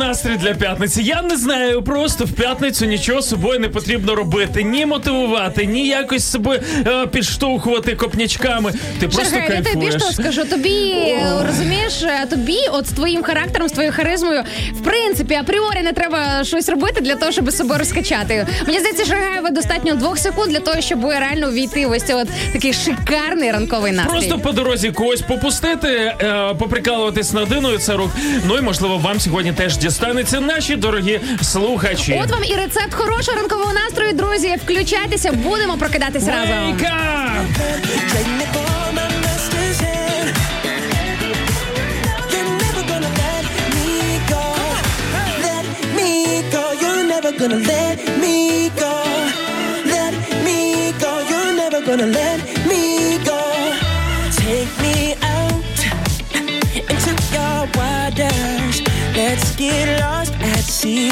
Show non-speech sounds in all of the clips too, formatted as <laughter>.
настрій для п'ятниці. Я не знаю, просто в п'ятницю нічого собою не потрібно робити. Ні мотивувати, ні якось себе е, підштовхувати копнячками. Ти просто Шаргай, я тобі що скажу. Тобі розумієш, е, тобі, от з твоїм характером, з твоєю харизмою, в принципі, апріорі не треба щось робити для того, щоб себе розкачати. Мені здається, Шаргаєва достатньо двох секунд для того, щоб реально увійти в ось цей от такий шикарний ранковий настрій. Просто по дорозі когось попустити, е, поприкалуватись над Іною Царук. Ну і можливо вам сьогодні теж дістанеться наші дорогі слухачі. От вам і рецепт хорошого ранкового настрою, друзі. Включайтеся, будемо прокидатись разом. Gonna let me go, let me go. You're never gonna let me get lost at sea.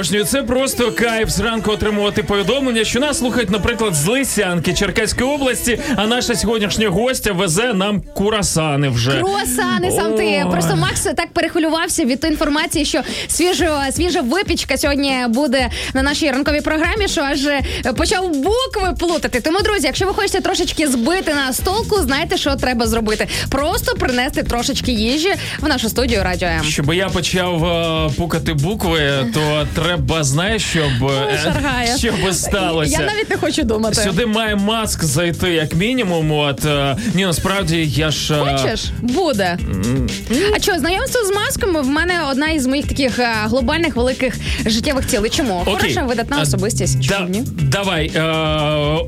Обожнюю. Це просто кайф зранку отримувати повідомлення, що нас слухають, наприклад, з Лисянки Черкаської області. А наша сьогоднішня гостя везе нам курасани вже. Круасани сам ти. Просто Макс так перехвилювався від інформації, що свіжа, свіжа випічка сьогодні буде на нашій ранковій програмі, що аж е, почав букви плутати. Тому, друзі, якщо ви хочете трошечки збити на столку, знаєте, що треба зробити. Просто принести трошечки їжі в нашу студію Радіо М. Щоб я почав е, пукати букви, то треба, знаєш, щоб, е, Ой, щоб сталося. Я навіть не хочу думати. Сюди має маск зайти як мінімум. От е, ні, насправді я ж е, Хочеш? Буде. А що, знайомство з масками в мене одна із моїх таких глобальних великих життєвих цілей. Чому? Хороша видатна особистість. Чому ні? давай е,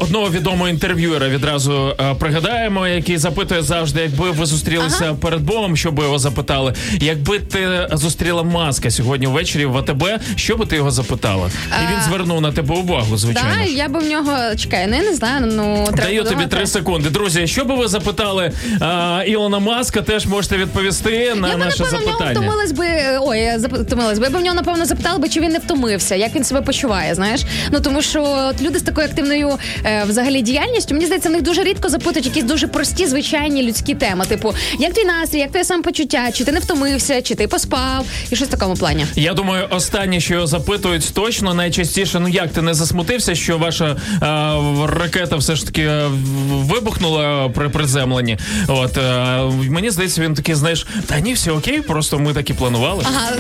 одного відомого інтерв'юера відразу пригадаємо, який запитує завжди, якби ви зустрілися перед Богом, що би його запитали. Якби ти зустріла маска сьогодні ввечері в АТБ, що би ти його запитала? І він звернув на тебе увагу, звичайно. Да, я би в нього чекаю, ну я не знаю, ну треба Даю тобі три секунди. Друзі, що би ви запитали а, Ілона Маска, теж можете відповісти на Я наше напевно, в нього втомилась би. Ой, я втомилась би. Я би в нього, напевно, запитала би, чи він не втомився, як він себе почуває. Знаєш? Ну тому що от люди з такою активною е, взагалі діяльністю, мені здається, в них дуже рідко запитують якісь дуже прості, звичайні людські теми. Типу, як твій настрій, як твоє самопочуття, чи ти не втомився, чи ти поспав, і щось в такому плані. Я думаю, останнє, що запитують точно найчастіше, ну як ти не засмутився, що ваша а, ракета все ж таки е, вибухнула при приземленні. От а, мені здається, він такий, знаєш, та ні, все окей, просто ми так і планували. Ага.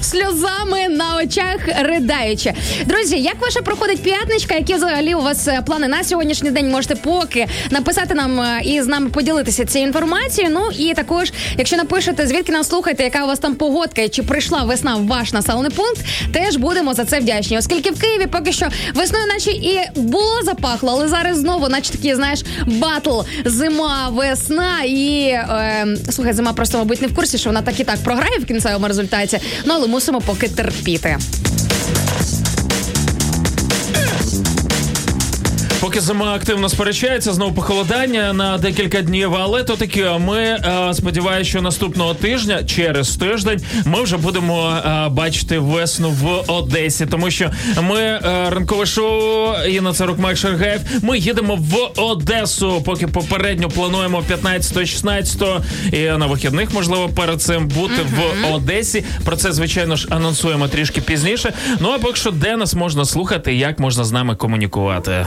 Сльозами на очах ридаючи. Друзі, як ваша проходить п'ятничка? Які взагалі у вас е, плани на сьогоднішній день? Можете поки написати нам е, і з нами поділитися цією інформацією. Ну і також, якщо напишете, звідки нас слухаєте, яка у вас там погодка, чи прийшла весна в ваш населений пункт, теж будемо за це вдячні. Оскільки в Києві поки що весною, наче і було запахло, але зараз знову, наче такі, знаєш, батл зима, весна і е, слухай, зима просто, мабуть, не в курсі, що вона так і так програє в кінцевому результаті. Ну але мусимо поки терпіти. Поки зима активно сперечається, знову похолодання на декілька днів. Але то таке, ми е, сподіваюся, що наступного тижня, через тиждень, ми вже будемо е, бачити весну в Одесі, тому що ми е, ранкове шоу Інна Царук Майк Шергаєв. Ми їдемо в Одесу. Поки попередньо плануємо 15-16 і на вихідних, можливо, перед цим бути в Одесі. Про це звичайно ж анонсуємо трішки пізніше. Ну а поки що, де нас можна слухати, як можна з нами комунікувати.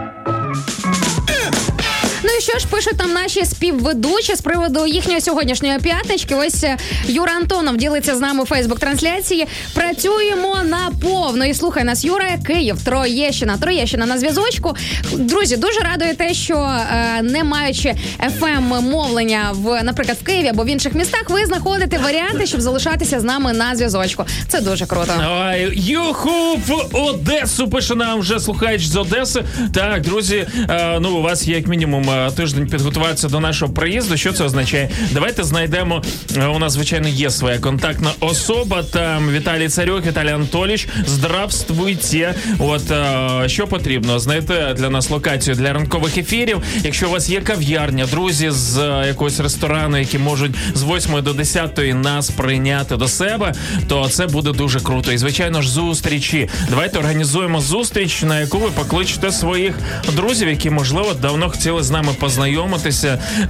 Що ж пишуть там наші співведучі з приводу їхньої сьогоднішньої п'ятнички? Ось е, Юра Антонов ділиться з нами у Фейсбук-трансляції. Працюємо на повну. І слухай нас, Юра, Київ, Троєщина, Троєщина на зв'язочку. Друзі, дуже радує те, що е, не маючи fm мовлення в, наприклад, в Києві або в інших містах, ви знаходите варіанти, щоб залишатися з нами на зв'язочку. Це дуже круто. Ой, Юху в Одесу пише нам вже слухач з Одеси. Так, друзі, е, ну у вас є як мінімум тиждень підготуватися до нашого приїзду. Що це означає? Давайте знайдемо. е, у нас звичайно є своя контактна особа. Там Віталій Царьох, Віталій Анатолійович. Здравствуйте. От е, що потрібно? Знайти для нас локацію для ранкових ефірів. Якщо у вас є кав'ярня, друзі з е, якогось ресторану, які можуть з 8 до 10 нас прийняти до себе, то це буде дуже круто. І звичайно ж, зустрічі. Давайте організуємо зустріч, на яку ви покличете своїх друзів, які можливо давно хотіли з нами познайомитися е,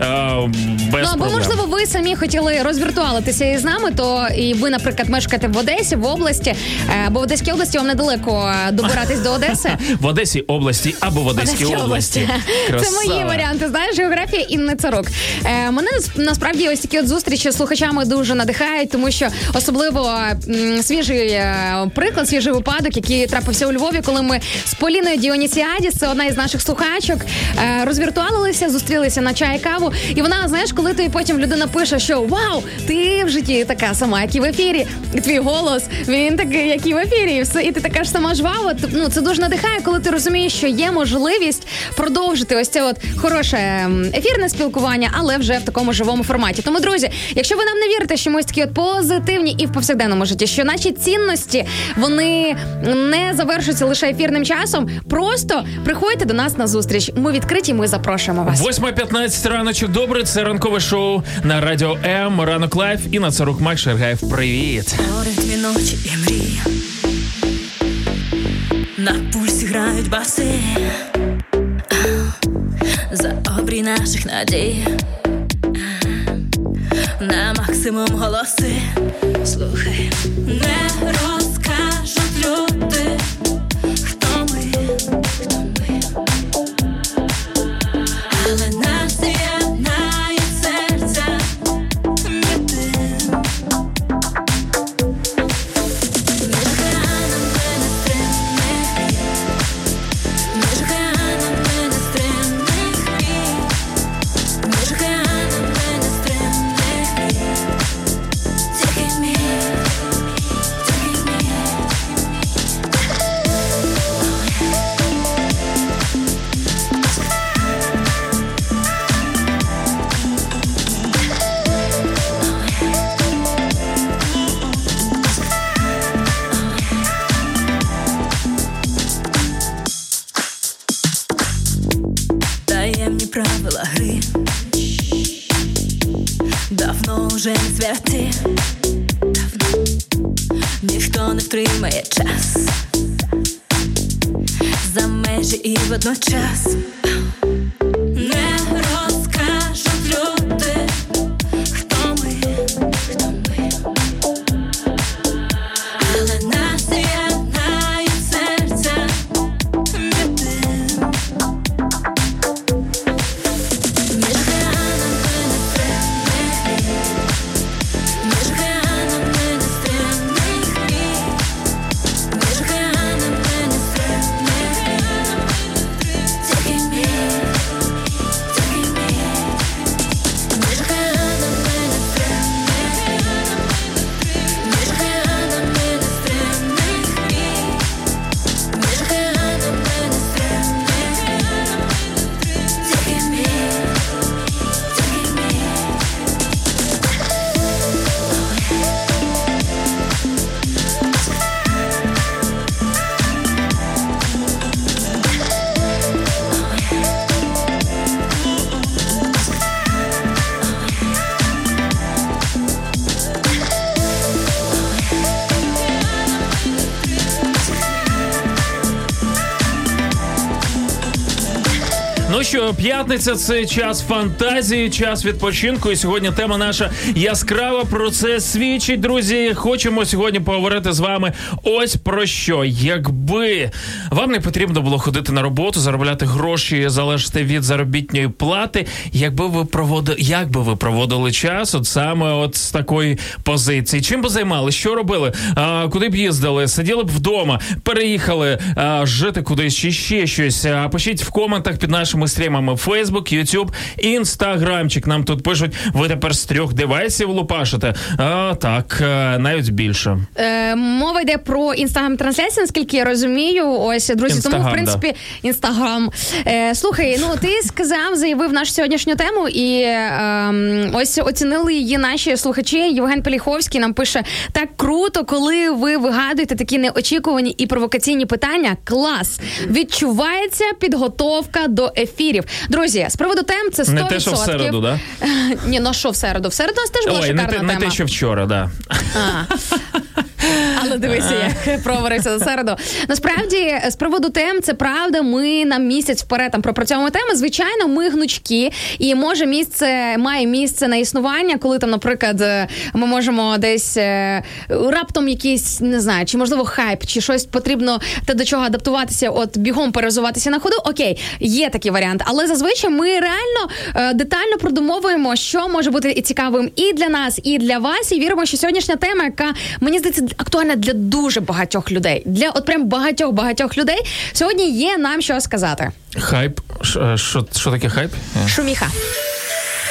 без Ну або проблем. можливо, ви самі хотіли розвіртуалитися із нами, то і ви, наприклад, мешкаєте в Одесі, в області, е, або в Одеській області вам недалеко е, добиратись до Одеси. <laughs> в Одесі області або в Одеській Одеській області. Це мої варіанти. Знаєш, географія Інни Царук. Е, мене нас- насправді ось такі от зустрічі з слухачами дуже надихають, тому що особливо м, свіжий е, приклад, свіжий випадок, який трапився у Львові, коли ми з Поліною Діонісіадіс, це одна із наших слухачок, е, розвіртуалилися, зустрілися на чай каву. І вона, знаєш, коли ти потім людина пише, що вау, ти в житті така сама, як і в ефірі, і твій голос, він такий, як і в ефірі, і все, і ти така ж сама жвава. Ну це дуже надихає, коли ти розумієш, що є можливість продовжити ось це от хороше ем, ефірне спілкування, але вже в такому живому форматі. Тому, друзі, якщо ви нам не вірите, що ми ось такі от позитивні і в повсякденному житті, що наші цінності вони не завершуються лише ефірним часом, просто приходьте до нас на зустріч. Ми відкриті, ми запрошуємо вас. 8.15 раночок добре. Це ранкове шоу на радіо М. Ранок live Інна Царук, Макс Шаргаєв. Привіт. Горить ночі і мрії, на пульсі грають баси, за обрій наших надій, на максимум голоси. Слухай, не розкажуть вже святи, давно ніхто не втримає час. За межі і водночас п'ятниця це час фантазії, час відпочинку. І сьогодні тема наша яскрава. Про це свідчить, друзі. Хочемо сьогодні поговорити з вами. Ось про що. Якби вам не потрібно було ходити на роботу, заробляти гроші, залежати від заробітної плати. Якби ви проводили, як би ви проводили час, от саме от з такої позиції. Чим би займалися? Що робили? А, куди б їздили? Сиділи б вдома, переїхали а, жити кудись чи ще щось. А, пишіть в коментах під нашими стрімами Facebook, YouTube, Інстаграмчик. Нам тут пишуть, ви тепер з трьох девайсів лупашите. А, так, е, навіть більше. Е, мова йде про інстаграм-трансляцію, наскільки я розумію. Ось, друзі, тому, в принципі, інстаграм. Е, слухай, ну ти сказав, заявив нашу сьогоднішню тему, і е, ось оцінили її наші слухачі. Євген Пеліховський нам пише: так круто, коли ви вигадуєте такі неочікувані і провокаційні питання. Клас! Відчувається підготовка до ефірів. Друзі, з приводу тем це 100%. Не те, що в середу, да? Ні, ну що в середу? В середу у нас теж була Ой, не шикарна те, не те, що вчора, да. А. Але дивися, як проварився за середу. Насправді, з приводу тем, це правда. Ми на місяць вперед там пропрацьовуємо теми. Звичайно, ми гнучки, і може місце має місце на існування, коли там, наприклад, е, ми можемо десь е, раптом якийсь не знаю, чи можливо хайп, чи щось потрібно те до чого адаптуватися, от бігом перезуватися на ходу. Окей, є такий варіант, але зазвичай ми реально е, детально продумовуємо, що може бути і цікавим і для нас, і для вас. І віримо, що сьогоднішня тема, яка мені здається актуальна для дуже багатьох людей, для от прям багатьох багатьох людей. Сьогодні є нам що сказати. Хайп. Е, Що таке хайп? Шуміха.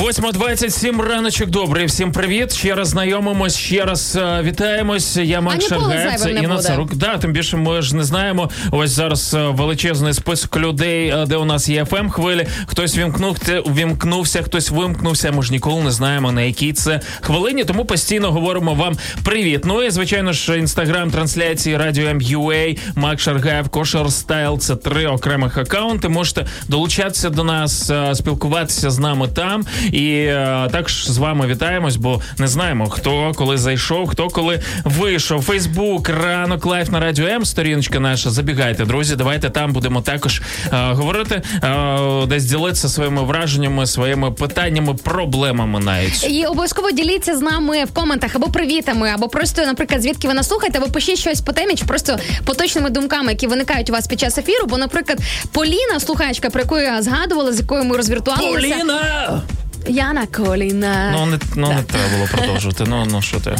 Восьма двадцять сім раночок. Добрий. Всім привіт. Ще раз знайомимось, ще раз е, вітаємось. Я Макс А ніколи Шаргаєв, це зайвим не Інна буде. Царук. Да, тим більше ми ж не знаємо. Ось зараз е, величезний список людей, е, де у нас є fm хвилі. Хтось вімкнув вімкнувся, хтось вимкнувся. Ми ж ніколи не знаємо на якій це хвилині. Тому постійно говоримо вам привіт. Ну і звичайно ж, інстаграм трансляції Радіо М.Ю.А., Макс Шаргаєв, Kosher Style. Це три окремих акаунти. Можете долучатися до нас, е, спілкуватися з нами там. І е, також з вами вітаємось, бо не знаємо, хто коли зайшов, хто коли вийшов. Фейсбук, ранок live на радіо М. Сторіночка наша. Забігайте, друзі. Давайте там будемо також е, говорити, е, десь ділитися своїми враженнями, своїми питаннями, проблемами навіть. І обов'язково діліться з нами в коментах або привітами, або просто, наприклад, звідки ви нас слухаєте, або пишіть щось по темі, чи просто поточними думками, які виникають у вас під час ефіру. Бо, наприклад, Поліна, слухачка, про яку я згадувала, з якою ми розвіртуалися. Поліна! Яна Коліна. Ну не ну не треба було продовжувати. Ну ну що ти?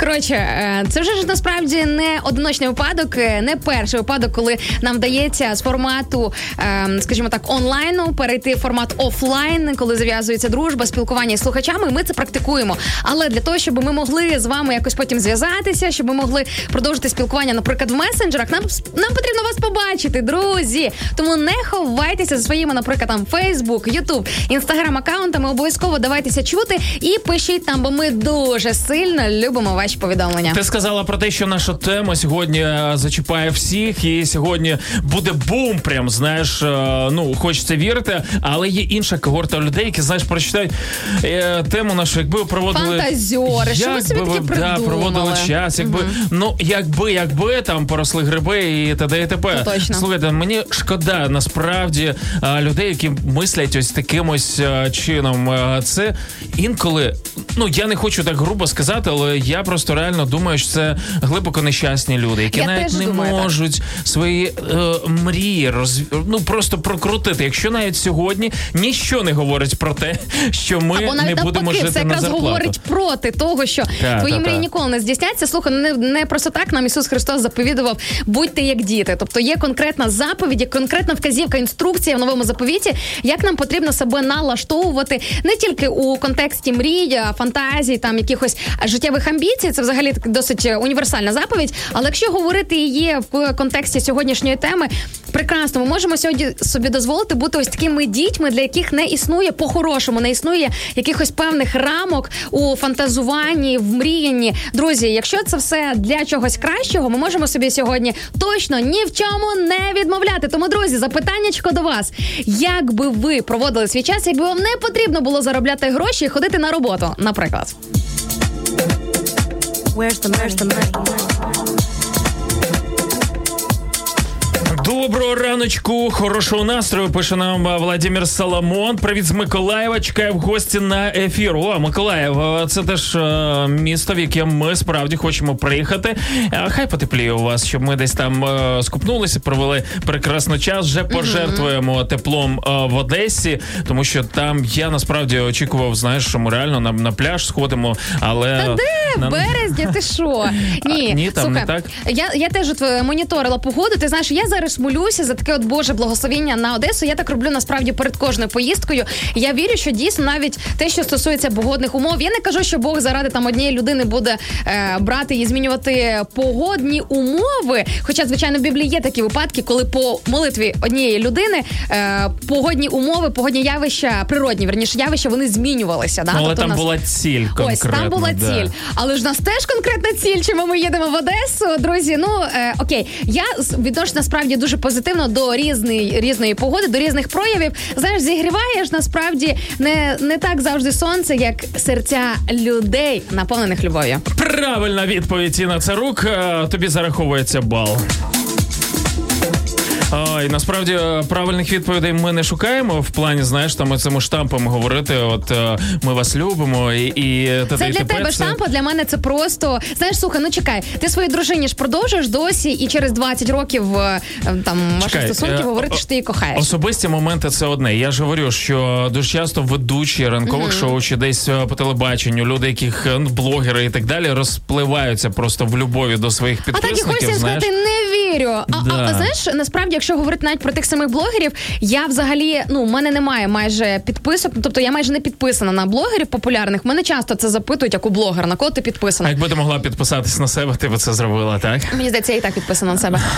Коротше, е, це вже ж насправді не одиночний випадок, е, не перший випадок, коли нам вдається з формату, е, скажімо так, онлайну перейти в формат офлайн, коли зав'язується дружба, спілкування з слухачами. Ми це практикуємо. Але для того, щоб ми могли з вами якось потім зв'язатися, щоб ми могли продовжити спілкування, наприклад, в месенджерах, нам нам потрібно вас побачити, друзі. Тому не ховайтеся за своїми, наприклад, там Facebook, YouTube, Instagram аккаунтами. Обов'язково давайтеся чути і пишіть там, бо ми дуже сильно любимо ваші повідомлення. Ти сказала про те, що наша тема сьогодні е, зачіпає всіх, і сьогодні буде бум. Прям знаєш, е, ну хочеться вірити, але є інша когорта людей, які знаєш, прочитають е, тему нашу, якби проводили Фантазьори, що ви собі би да, проводили час, якби ну якби, якби там поросли гриби і т.д. і т.п. Ну, точно. Слухайте, мені шкода насправді людей, які мислять ось таким ось е, чином. Е, Це інколи, ну я не хочу так грубо сказати, але я просто реально думаю, що це глибоко нещасні люди, які Я навіть не думаю так. можуть свої е, мрії роз, ну просто прокрутити. Якщо навіть сьогодні ніщо не говорить про те, що ми Або не будемо навпаки, жити це на якраз зарплату. говорить проти того, що Так, твої так, мрії так. ніколи не здійсняться. Слухай, ну не, не просто так нам Ісус Христос заповідував будьте як діти. Тобто є конкретна заповідь, є конкретна вказівка, інструкція в новому заповіті, як нам потрібно себе налаштовувати не тільки у контексті мрій, фантазій, там якихось життєвих амбіцій. Це взагалі досить універсальна заповідь. Але якщо говорити її в контексті сьогоднішньої теми, прекрасно, ми можемо сьогодні собі дозволити бути ось такими дітьми, для яких не існує по-хорошому, не існує якихось певних рамок у фантазуванні, в мріянні. Друзі, якщо це все для чогось кращого, ми можемо собі сьогодні точно ні в чому не відмовляти. Тому, друзі, запитаннячко до вас: як би ви проводили свій час, якби вам не потрібно було заробляти гроші і ходити на роботу, наприклад. Where's the money? Доброго раночку, хорошого настрою. Пише нам Владимир Соломон. Привіт з Миколаєва. Чекає в гості на ефір. О, Миколаїв, це теж місто, в яке ми справді хочемо приїхати. Хай потепліє у вас, щоб ми десь там скупнулися, провели прекрасний час. Вже пожертвуємо теплом в Одесі, тому що там я насправді очікував, знаєш, що ми реально на, на пляж сходимо, але Та де? В березні, ти що? Ні, <laughs> А, ні, там слухай, не так? Я, я теж от е, моніторила погоду. Ти знаєш, я зараз молюся за таке от Боже благословіння на Одесу. Я так роблю насправді перед кожною поїздкою. Я вірю, що дійсно навіть те, що стосується погодних умов, я не кажу, що Бог заради там однієї людини буде е, брати і змінювати погодні умови. Хоча, звичайно, в Біблії є такі випадки, коли по молитві однієї людини е, погодні умови, погодні явища, природні верніше явища, вони змінювалися. Да? Але Тобто там нас- була ціль конкретно. Ось там була да. ціль. Але ж нас теж конкретна ціль, чому ми їдемо в Одесу. Друзі, ну е, окей, я відношусь насправді дуже позитивно до різної різної погоди, до різних проявів. Знаєш, зігріваєш насправді не, не так завжди сонце, як серця людей, наповнених любов'ю. Правильна відповідь Інна Царук. рук. Тобі зараховується бал. Ой, насправді е, правильних відповідей ми не шукаємо в плані, знаєш, там цими штампами говорити. От е, ми вас любимо, і, і т.д. Це і для тебе штамп, а для мене це просто знаєш, слухай, ну чекай, ти своїй дружині ж продовжуєш досі, і через 20 років е, там ваших стосунків е, говорити, що ти її кохаєш. Особисті моменти це одне. Я ж говорю, що дуже часто ведучі ранкових шоу чи десь е, по телебаченню, люди, яких е, ну, блогери і так далі, розпливаються просто в любові до своїх А так і підписників. хочеться сказати, не вірю. А, Да. а, а знаєш, насправді, якщо говорити навіть про тих самих блогерів, я взагалі ну в мене немає майже підписок. ну, Тобто я майже не підписана на блогерів популярних. Мене часто це запитують, як у блогера, на кого ти А підписана. якби ти могла підписатись на себе, ти б це зробила, так? Мені здається, я і так підписана на себе <laughs>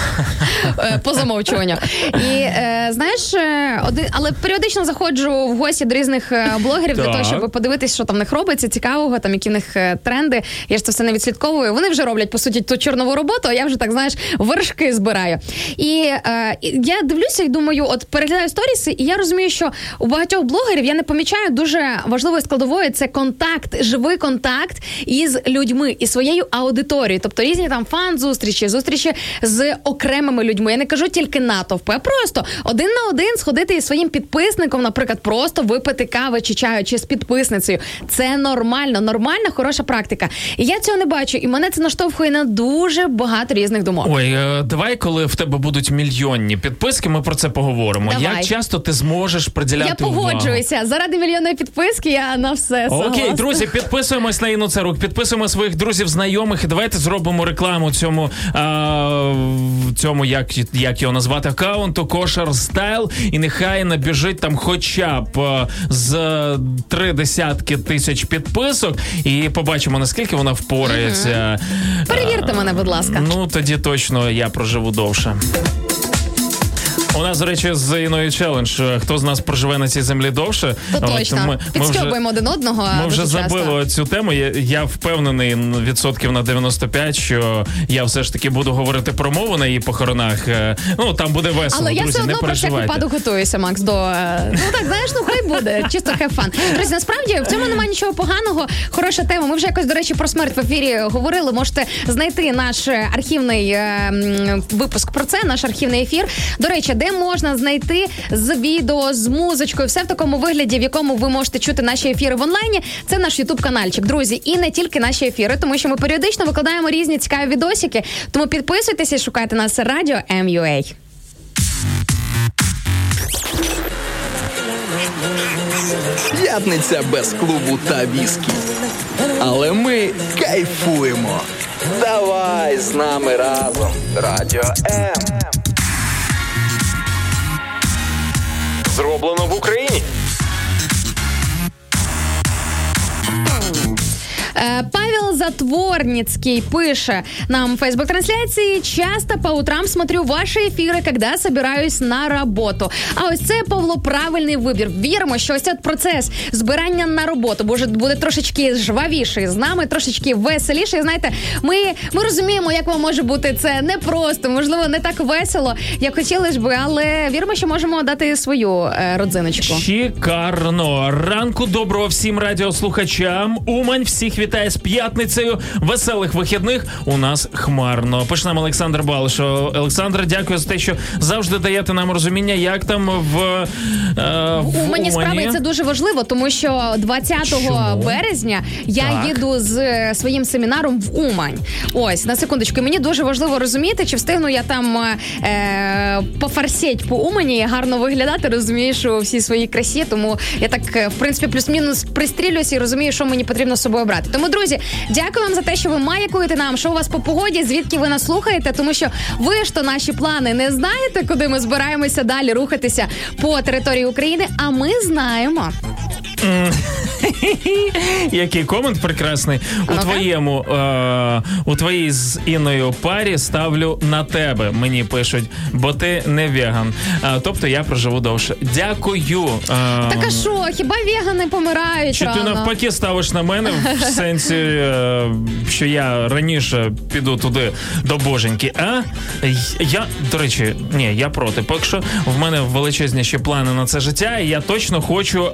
Е, по замовчуванню. І е, знаєш, е, один, але періодично заходжу в гості до різних блогерів для того, щоб подивитись, що там в них робиться, цікавого, там які в них тренди. Я ж це все не відслідковую. Вони вже роблять по суті ту чорнову роботу, а я вже так знаєш вершки збираю. І е, я дивлюся і думаю, от переглядаю сторіси, і я розумію, що у багатьох блогерів я не помічаю дуже важливою складовою це контакт, живий контакт із людьми і своєю аудиторією, тобто різні там фан-зустрічі, зустрічі з окремими людьми. Я не кажу тільки натовпи, а просто один на один сходити із своїм підписником, наприклад, просто випити кави чи чаю, чи з підписницею. Це нормально, нормальна, хороша практика. І я цього не бачу, і мене це наштовхує на дуже багато різних думок. Ой, е, давай, коли в тебе будуть мільйонні підписки, ми про це поговоримо. Давай. Як часто ти зможеш приділяти Я увагу? погоджуюся. Заради мільйонної підписки я на все Окей, согласна. друзі, підписуємось на Інну Царук, підписуємо своїх друзів, знайомих і давайте зробимо рекламу цьому а, цьому, як, як його назвати, аккаунту Кошер Стайл. І нехай набіжить там хоча б з три десятки тисяч підписок, і побачимо наскільки вона впорається. Перевірте мене, будь ласка. Ну тоді точно я проживу довше. У нас, до речі, з Іною челендж. Хто з нас проживе на цій землі довше? То От точно. ми- ми Підстьобуємо один одного. ми вже часто. забили цю тему. Я, я впевнений відсотків на 95, що я все ж таки буду говорити про мову на її похоронах. Е, Ну там буде весело. Але я все одно про всяк випадок готуюся, Макс, до е, ну так знаєш, ну хай буде, чисто have fun. Друзі, насправді в цьому немає нічого поганого. Хороша тема. Ми вже якось до речі про смерть в ефірі говорили. Можете знайти наш архівний е, випуск про це, наш архівний ефір. До речі, де можна знайти з відео, з музичкою, все в такому вигляді, в якому ви можете чути наші ефіри в онлайні. Це наш Ютуб канальчик, друзі, і не тільки наші ефіри, тому що ми періодично викладаємо різні цікаві відосики. Тому підписуйтесь і шукайте нас радіо MUA. П'ятниця без клубу та віскі. Але ми кайфуємо. Давай з нами разом. Радіо М. Зроблено в Україні. Павел Затворницкий пише нам в фейсбук-трансляції. Часто по утрам смотрю ваші ефіри, когда собираюсь на роботу. А ось це Павло правильний вибір. Віримо, що ось цей процес збирання на роботу буде, буде трошечки жвавіший з нами, трошечки веселіший. Знаєте, ми, ми розуміємо, як вам може бути це непросто, можливо, не так весело, як хотілося б, але віримо, що можемо дати свою е, родзиночку. Шикарно. Ранку доброго всім радіослухачам. Умань всіх вітає з п'ятницею. Веселих вихідних. У нас хмарно. Нам Олександр Балшо. Олександр, дякую за те, що завжди даєте нам розуміння, як там в, е, в У мені справи це дуже важливо, тому що 20 Чому? березня я Так. їду з своїм семінаром в Умань. Ось на секундочку. Мені дуже важливо розуміти, чи встигну я там е, пофарсеть по Умані гарно виглядати. Розумієш у всій своїй красі. Тому я так е, в принципі плюс-мінус пристрілююся і розумію, що мені потрібно з собою брати. Тому, друзі, дякую вам за те, що ви маякуєте нам. Що у вас по погоді, звідки ви нас слухаєте, тому що ви ж то наші плани не знаєте, куди ми збираємося далі рухатися по території України. А ми знаємо. <laughs> Який комент прекрасний. У твоєму е, у твоїй з Інною парі ставлю на тебе. Мені пишуть, бо ти не веган. Е, тобто я проживу довше. Дякую. Е, Так а що, хіба вегани помирають Чи ти навпаки ставиш на мене <laughs> сенсі, е, що я раніше піду туди до боженьки? А я до речі, ні, я проти. Поки що в мене величезні ще плани на це життя, і я точно хочу е,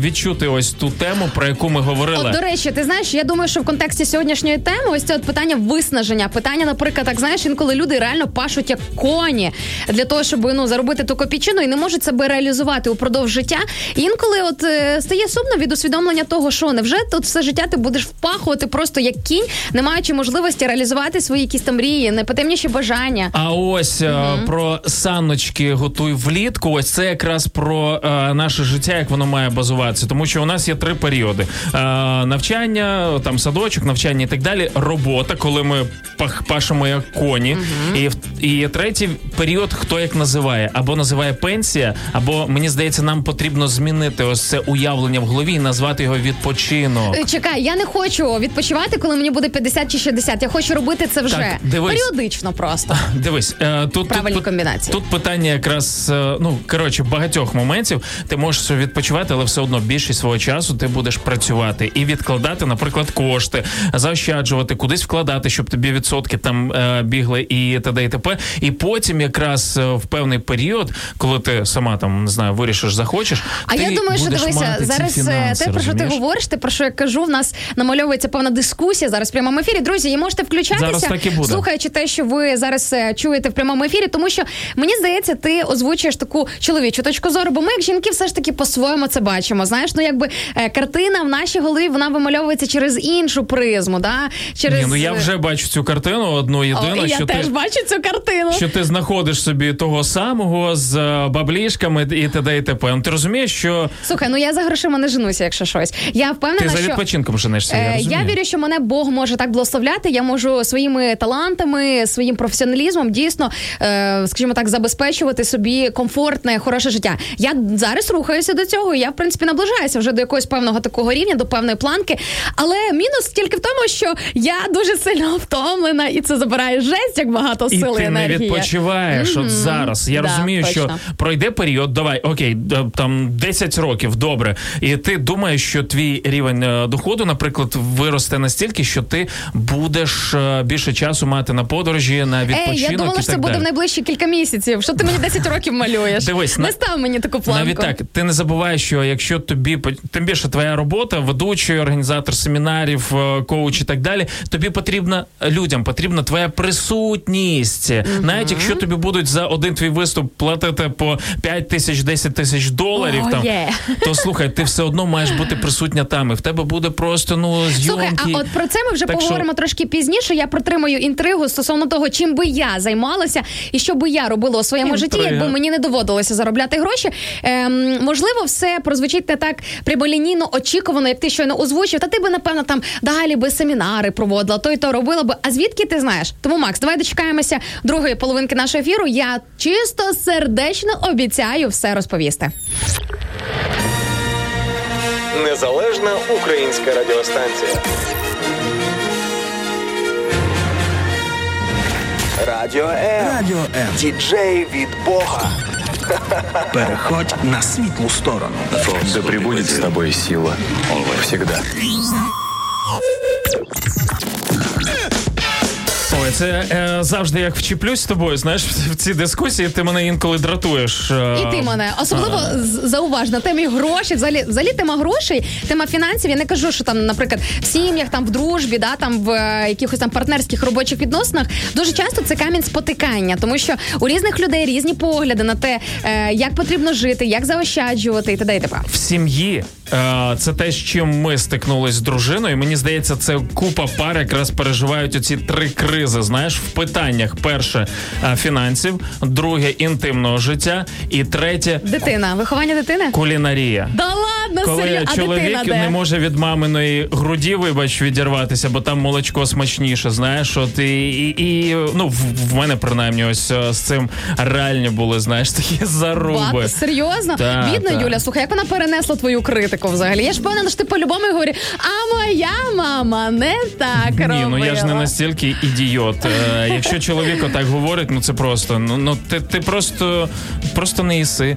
відчути ось ту тему, про яку ми говорили. От, до речі, ти знаєш, я думаю, що в контексті сьогоднішньої теми ось це от питання виснаження. Питання, наприклад, так знаєш, інколи люди реально пашуть як коні для того, щоб ну заробити ту копійчину і не можуть себе реалізувати упродовж життя. Інколи от е, стає сумно від усвідомлення того, що невже тут все життя ти будеш впахувати просто як кінь, не маючи можливості реалізувати свої якісь там мрії, найпотемніші бажання. А ось е, про саночки готуй влітку. Ось це якраз про е, наше життя, як воно має базуватися. Тому що у нас є три періоди: е, навчання, там садочок, навчання і так далі. Робота, коли ми пах, пашемо як коні. І, в- і третій період, хто як називає, або називає пенсія, або мені здається, нам потрібно змінити ось це уявлення в голові і назвати його відпочинок. Е, Чекай, я не хочу відпочивати, коли мені буде 50 чи 60. Я хочу робити це вже Так, дивись. періодично просто. Дивись, е, тут Правильні тут, комбінації. Тут питання якраз е, ну коротше багатьох моментів. Ти можеш відпочивати, але все одно більшість свого часу ти будеш працювати і відкладати, наприклад, кошти, заощаджувати, кудись вкладати, щоб тобі відсотки там е, бігли і т.д. і т.п. І потім, якраз в певний період, коли ти сама там не знаю, вирішиш, захочеш. А ти я думаю, що дивися, зараз фінанси, те, про що ти говориш, те, про що я кажу, в нас намальовується певна дискусія зараз в прямому ефірі. Друзі, і можете включатися, Зараз так і буде. слухаючи те, що ви зараз е, чуєте в прямому ефірі, тому що мені здається, ти озвучуєш таку чоловічу точку зору, бо ми, як жінки, все ж таки по-своєму це бачимо. Знаєш, ну якби е, картина в нашій голові вона вимальовується через іншу призму. Да? Через... Ні, ну я вже бачу цю картину одну О, єдину, і я що теж ти. бачу цю картину. Що ти знаходиш собі того самого з е, баблішками і т.д. і т.п. Ну, Ти розумієш, що Слухай, ну я за грошима не женуся, якщо щось. Я впевнена, ти за що відпочинком женишся. Я, Е, розумію. я вірю, що мене Бог може так благословляти. Я можу своїми талантами, своїм професіоналізмом дійсно, е, скажімо так, забезпечувати собі комфортне, хороше життя. Я зараз рухаюся до цього. і Я в принципі наближаюся вже до якогось певного такого рівня, до певної планки. Але мінус тільки в тому, що я дуже сильно втомлена, і це забирає жесть, як багато І сили ти не енергії. відпочиваєш от зараз. Я Да, розумію, точно. що пройде період, давай, окей, там 10 років, добре. І ти думаєш, що твій рівень е, доходу, наприклад, виросте настільки, що ти будеш е, більше часу мати на подорожі, на відпочинок. Ей, я думала, і що це так буде далі. в найближчі кілька місяців. Що ти мені 10 років малюєш? Дивись, не на- став мені таку планку. Навіть так, ти не забувай, що якщо тобі тим більше твоя робота, ведучий, організатор семінарів, е, коуч і так далі, тобі потрібна людям, потрібна твоя присутність. Навіть якщо тобі будуть за один твій виступ платити по 5 тисяч, 10 тисяч доларів, О, там є. то слухай, ти все одно маєш бути присутня там, і в тебе буде просто ну зйомки. Слухай, а от про це ми вже Так що- поговоримо трошки пізніше. Я протримаю інтригу стосовно того, чим би я займалася і що би я робила у своєму житті, якби мені не доводилося заробляти гроші. Ем, можливо, все прозвучить не так прямолінійно очікувано, як ти щойно озвучив. Та ти би напевно там далі би семінари проводила, то й то робила би. А звідки ти знаєш? Тому Макс, давай дочекаємося другої половинки нашого ефіру. Я чисто сердечно обіцяю все розповісти. Незалежна українська радіостанція. Радіо М. Радіо М. Діджей від Бога. <laughs> Переходь на світлу сторону. Да пребудет с тобой сила. Всегда. Ой, це е, завжди як вчіплюсь з тобою. Знаєш, в ці дискусії ти мене інколи дратуєш. е, І ти мене особливо з- зауваж на темі грошей. Взагалі, взагалі тема грошей, тема фінансів. Я не кажу, що там, наприклад, в сім'ях, там в дружбі, да там в е, якихось там партнерських робочих відносинах. Дуже часто це камінь спотикання, тому що у різних людей різні погляди на те, е, як потрібно жити, як заощаджувати і т.д. і т.п. в сім'ї. Е, це те, з чим ми стикнулись з дружиною. Мені здається, це купа пар якраз переживають оці три кризи. Знаєш, в питаннях: перше е, фінансів, друге інтимного життя, і третє Дитина, виховання дитини. кулінарія. Да ладно, Коли серйозно, а чоловік дитина де? не може від маминої груді, вибач, відірватися, бо там молочко смачніше, знаєш, от і, і, і ну в, в мене принаймні ось е, з цим реальні були, знаєш, <laughs> такі заруби. Бат, серйозно? Бідна. Юля, слухай, як вона перенесла твою критику взагалі? Я ж певна, що ти по-любому говориш, а моя мама не так робила. Ні, ну я ж не настільки ідіот. Е, якщо чоловік отак говорить, ну це просто ну, ну ти, ти просто просто не їси.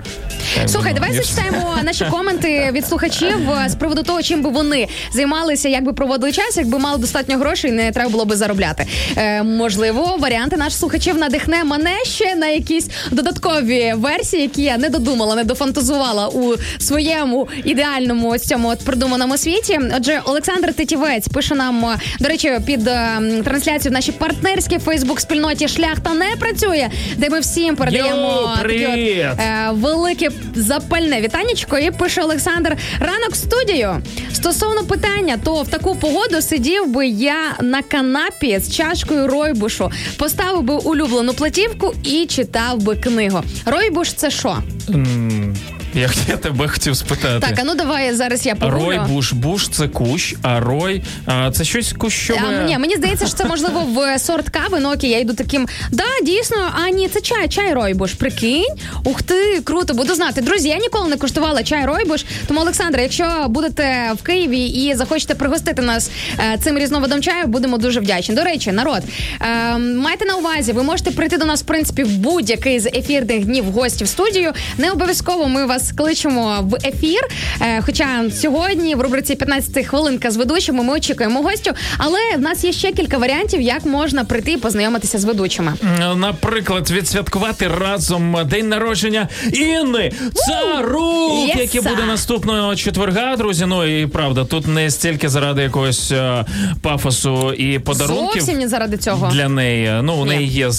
Слухай, давай зачитаємо наші <laughs> коменти від слухачів е, з приводу того, чим би вони займалися, як би проводили час, якби мали достатньо грошей, не треба було би заробляти. Е, можливо, варіанти наших слухачів надихне мене ще на якісь додаткові версії, які я не додумала, не дофантазувала у своєму ідеальному ось цьому от придуманому світі. Отже, Олександр Тетівець пише нам, е, до речі, під е, трансляцію в нашій партнерській Фейсбук-спільноті Шляхта не працює, де ми всім передаємо Йоу, такі от! Е, велике запальне вітанечко. І пише Олександр ранок в студію. Стосовно питання, то в таку погоду сидів би я на канапі з чашкою ройбушу, поставив би улюблену платівку і читав би книгу. Ройбуш це що? М, Як я тебе хотів спитати. Так, а ну давай зараз я погуглю. Рой буш, буш це кущ, а рой а, це щось кущове. А, ні, мені здається, що це можливо в сорт кави. Ну окей, я йду таким. Да, дійсно, а ні, це чай, чай ройбуш. Прикинь. Ух ти, круто, буду знати. Друзі, я ніколи не куштувала чай ройбуш. Тому, Олександр, якщо будете в Києві і захочете пригостити нас е, цим різновидом чаю, будемо дуже вдячні. До речі, народ, е, майте на увазі, ви можете прийти до нас в принципі в будь-який з ефірних днів гості в студію. Не обов'язково ми вас кличемо в ефір. Е, хоча сьогодні в рубриці 15 хвилинка з ведучими ми очікуємо гостю. Але в нас є ще кілька варіантів, як можна прийти і познайомитися з ведучими. Наприклад, відсвяткувати разом день народження Інни Царук, Єса! який буде наступного четверга, друзі. Ну і правда, тут не стільки заради якогось е, пафосу і подарунків. Зовсім не заради цього. Для неї ну у неї є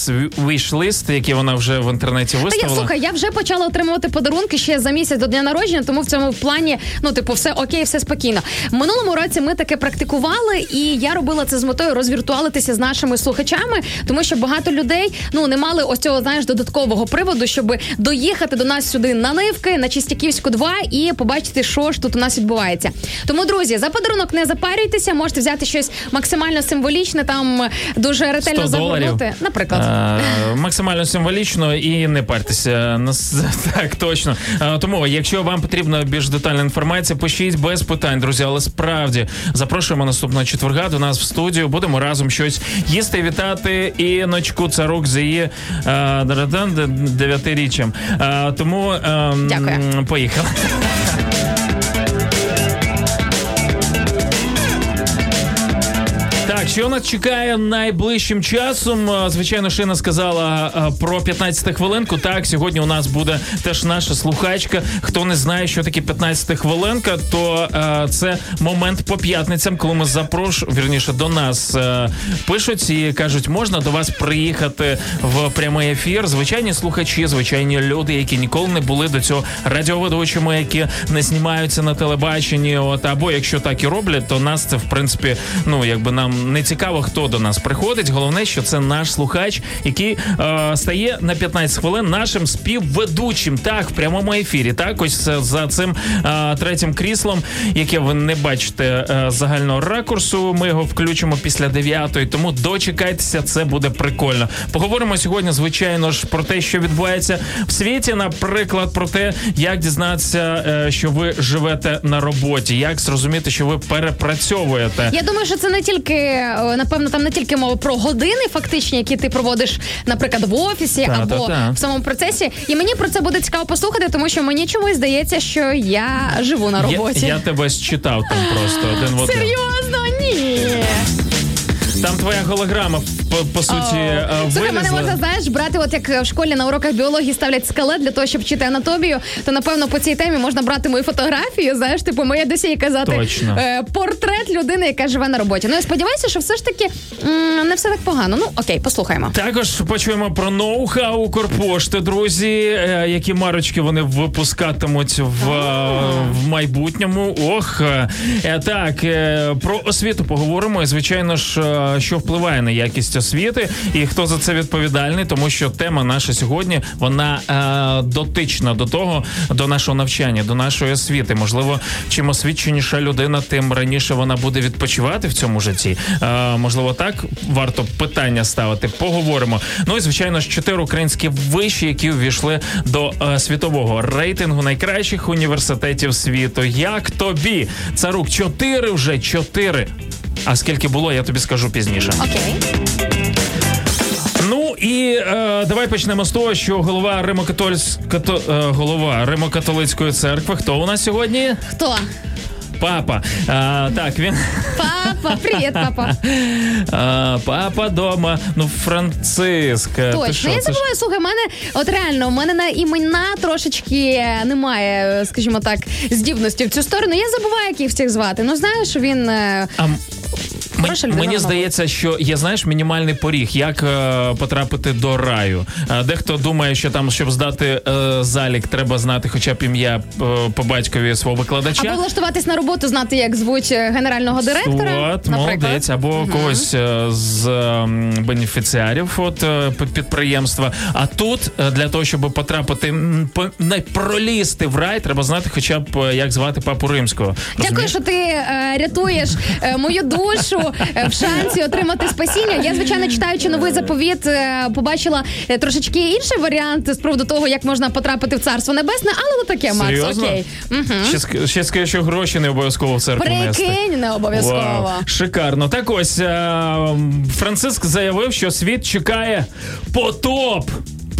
віш-лист, який вона вже в інтернеті Та я виставила. слухай, я вже почала отримувати подарунки ще за за місяць до дня народження, тому в цьому плані, ну, типу, все окей, все спокійно. Минулому році ми таке практикували, і я робила це з метою розвіртуалитися з нашими слухачами, тому що багато людей ну не мали ось цього знаєш додаткового приводу, щоб доїхати до нас сюди на нивки, на Чистяківську 2 і побачити, що ж тут у нас відбувається. Тому, друзі, за подарунок не запарюйтеся, можете взяти щось максимально символічне, там дуже ретельно 100 загорнути. Наприклад. Е, максимально символічно і не партеся. Нас- <laughs> Так, точно. Тому, якщо вам потрібна більш детальна інформація, пишіть без питань, друзі. Але справді запрошуємо наступного четверга до нас в студію. Будемо разом щось їсти, і вітати іночку царук з її е, дев'ятирічям. дев'ятиріччям. Е, Тому е, поїхали. Так, що нас чекає найближчим часом? Е, Звичайно, Шина сказала е, про 15 хвилинку. Так, сьогодні у нас буде теж наша слухачка. Хто не знає, що таке 15 хвилинка, то е, це момент по п'ятницям, коли ми запрошуємо, вірніше до нас пишуть і кажуть, можна до вас приїхати в прямий ефір. Звичайні слухачі, звичайні люди, які ніколи не були до цього радіоведучими, які не знімаються на телебаченні. От або якщо так і роблять, то нас це в принципі, ну якби нам не цікаво, хто до нас приходить. Головне, що це наш слухач, який е, стає на 15 хвилин нашим співведучим. Так, в прямому ефірі. Так, ось за цим е, третім кріслом, яке ви не бачите е, загального ракурсу. Ми його включимо після 9 тому дочекайтеся, це буде прикольно. Поговоримо сьогодні, звичайно ж, про те, що відбувається в світі. Наприклад, про те, як дізнатися, е, що ви живете на роботі, як зрозуміти, що ви перепрацьовуєте. Я думаю, що це не тільки напевно, там не тільки мова про години, фактичні, які ти проводиш, наприклад, в офісі Та, або та, та. в самому процесі. І мені про це буде цікаво послухати, тому що мені чомусь здається, що я живу на роботі. Я, я тебе считав там просто один в один. Серйозно, ні. Там твоя голограма по, по суті е, Слухай, мене можна знаєш брати, от як в школі на уроках біології ставлять скелет для того, щоб вчити анатомію, то напевно по цій темі можна брати мою фотографію, знаєш, типу моє досі і казати Точно. е, портрет людини, яка живе на роботі. Ну я сподіваюся, що все ж таки м, не все так погано. Ну окей, послухаємо. Також почуємо про ноу-хау Укрпошти, друзі, е, які марочки вони випускатимуть в, е, в майбутньому. Ох, е, так е, про освіту поговоримо. І звичайно ж, що впливає на якість освіти, і хто за це відповідальний, тому що тема наша сьогодні вона е, дотична до того, до нашого навчання, до нашої освіти. Можливо, чим освіченіша людина, тим раніше вона буде відпочивати в цьому житті. Е, можливо, так варто питання ставити. Поговоримо. Ну і звичайно ж, чотири українські виші, які увійшли до е, світового рейтингу найкращих університетів світу. Як тобі? Царук, чотири вже чотири. А скільки було, я тобі скажу пізніше. Окей. Ну і е, давай почнемо з того, що голова Римо-катольсь... като- е, голова Римо-католицької церкви. Хто у нас сьогодні? Хто? Папа. А, так, він Папа, привіт, папа. а, <laughs> папа дома. Ну, Франциск. Ти Точно, я це ж- забуваю, слухай, в мене от реально, у мене на імена трошечки немає, скажімо так, здібності в цю сторону. Я забуваю, як їх всіх звати. Ну знаєш, він е, А, м- Мені, мені здається, що є знаєш мінімальний поріг, як е, потрапити до раю. Е, дехто думає, що там, щоб здати е, залік, треба знати хоча б ім'я е, по батькові свого викладача. або влаштуватись на роботу, знати, як звуть е, генерального директора. От, молодець, або когось е, з бенефіціарів от, е, підприємства. А тут е, для того, щоб потрапити не пролізти в рай, треба знати хоча б як звати папу римського. Дякую, що ти е, рятуєш е, мою душу е, в шансі отримати спасіння. Я, звичайно, читаючи новий заповіт, е, побачила е, трошечки інший варіант з приводу того, як можна потрапити в царство небесне, але ну таке, Макс, Серйозно? окей. Угу. Ще, ск- ще скажу, що гроші не обов'язково в церкву нести. Прикинь, не обов'язково. Вау, шикарно. Так ось е, Франциск заявив, що світ чекає потоп.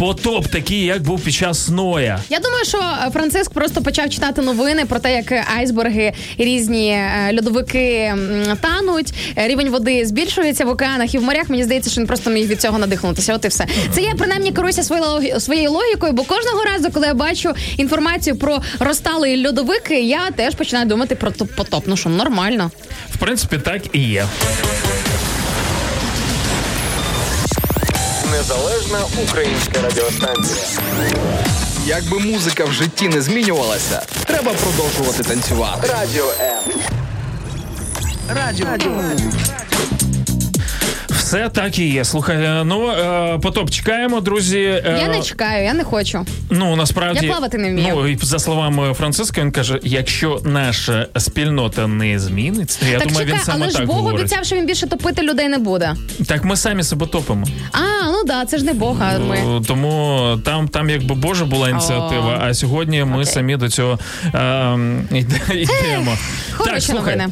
Потоп такий, як був під час Ноя. Я думаю, що е, Франциск просто почав читати новини про те, як айсберги і різні е, льодовики тануть, е, рівень води збільшується в океанах і в морях. Мені здається, що він просто міг від цього надихнутися. От і все. Це я принаймні керуюся своєю своєю логікою, бо кожного разу, коли я бачу інформацію про розталий льодовики, я теж починаю думати про топ- потоп. Ну що, нормально. В принципі, так і є. Незалежна українська радіостанція. Якби музика в житті не змінювалася, треба продовжувати танцювати. Радіо М. Радіо М. Все так і є. Слухай, е, ну е, потоп чекаємо, друзі. Е, Я не чекаю, я не хочу. Ну насправді Я плавати не вмію. Ну і за словами Франциска, він каже: якщо наша спільнота не зміниться, я так думаю, чекай, він саме але ж Бог говорить. обіцяв, що він більше топити людей не буде. Так ми самі себе топимо. А, ну да, це ж не Бог, а ми. Тому там, там якби Божа була ініціатива, а сьогодні ми Окей. самі до цього е, йде- йдемо. Хороші новини.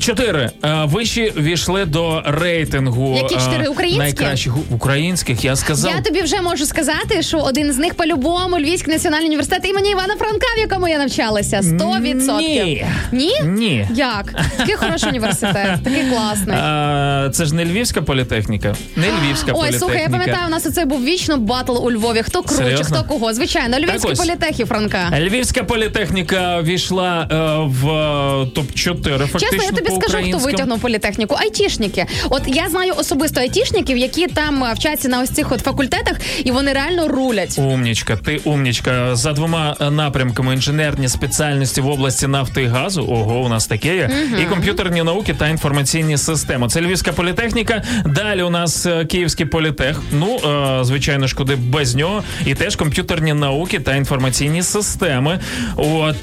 Чотири. Е, Вищі війшли до рейтингу. Які чотири? е, Українські? Найкращих українських. Я сказав. Я тобі вже можу сказати, що один з них по-любому Львівський національний університет імені Івана Франка, в якому я навчалася. 100%. Ні. Ні? Ні. Як? Такий хороший університет, такий класний. А, це ж не Львівська політехніка. Не Львівська Ой, політехніка. слухай, я пам'ятаю, у нас оце був вічно батл у Львові. Хто круче, Серйозно? хто кого. Звичайно, Львівський ось. політех і Франка. Львівська політехніка ввійшла е, в е, топ 4 фактично Чесно, я тобі скажу, хто витягнув політехніку. Айтішники. От я знаю особисто айтішників, які там е, вчаться на ось цих от факультетах, і вони реально рулять. Умнічка, ти умнічка. За двома е, напрямками інженерні спеціальності в області нафти і газу. Ого, у нас таке є. І комп'ютерні науки та інформаційні системи. Це Львівська політехніка. Далі у нас е, Київський політех. Ну, звичайно ж, куди без нього. І теж комп'ютерні науки та інформаційні системи. От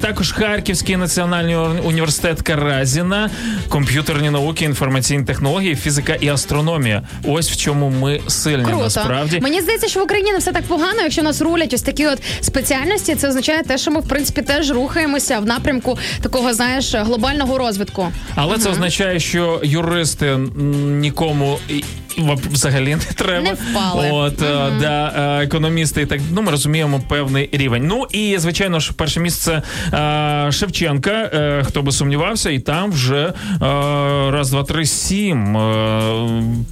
також Харківський національний уні- університет Каразіна, комп'ютерні науки, інформаційні технології, фізика і астрономія. Ось в чому ми сильні Круто. насправді. Мені здається, що в Україні не все так погано. Якщо нас рулять ось такі от спеціальності, це означає те, що ми в принципі теж рухаємося в напрямку такого, знаєш, глобального розвитку. Але це означає, що юристи нікому взагалі не треба. Не впали. От е, да, е, економісти і так ну ми розуміємо певний рівень. Ну і звичайно ж, перше місце е, Шевченка. хто би сумнівався, і там вже раз, два, три, сім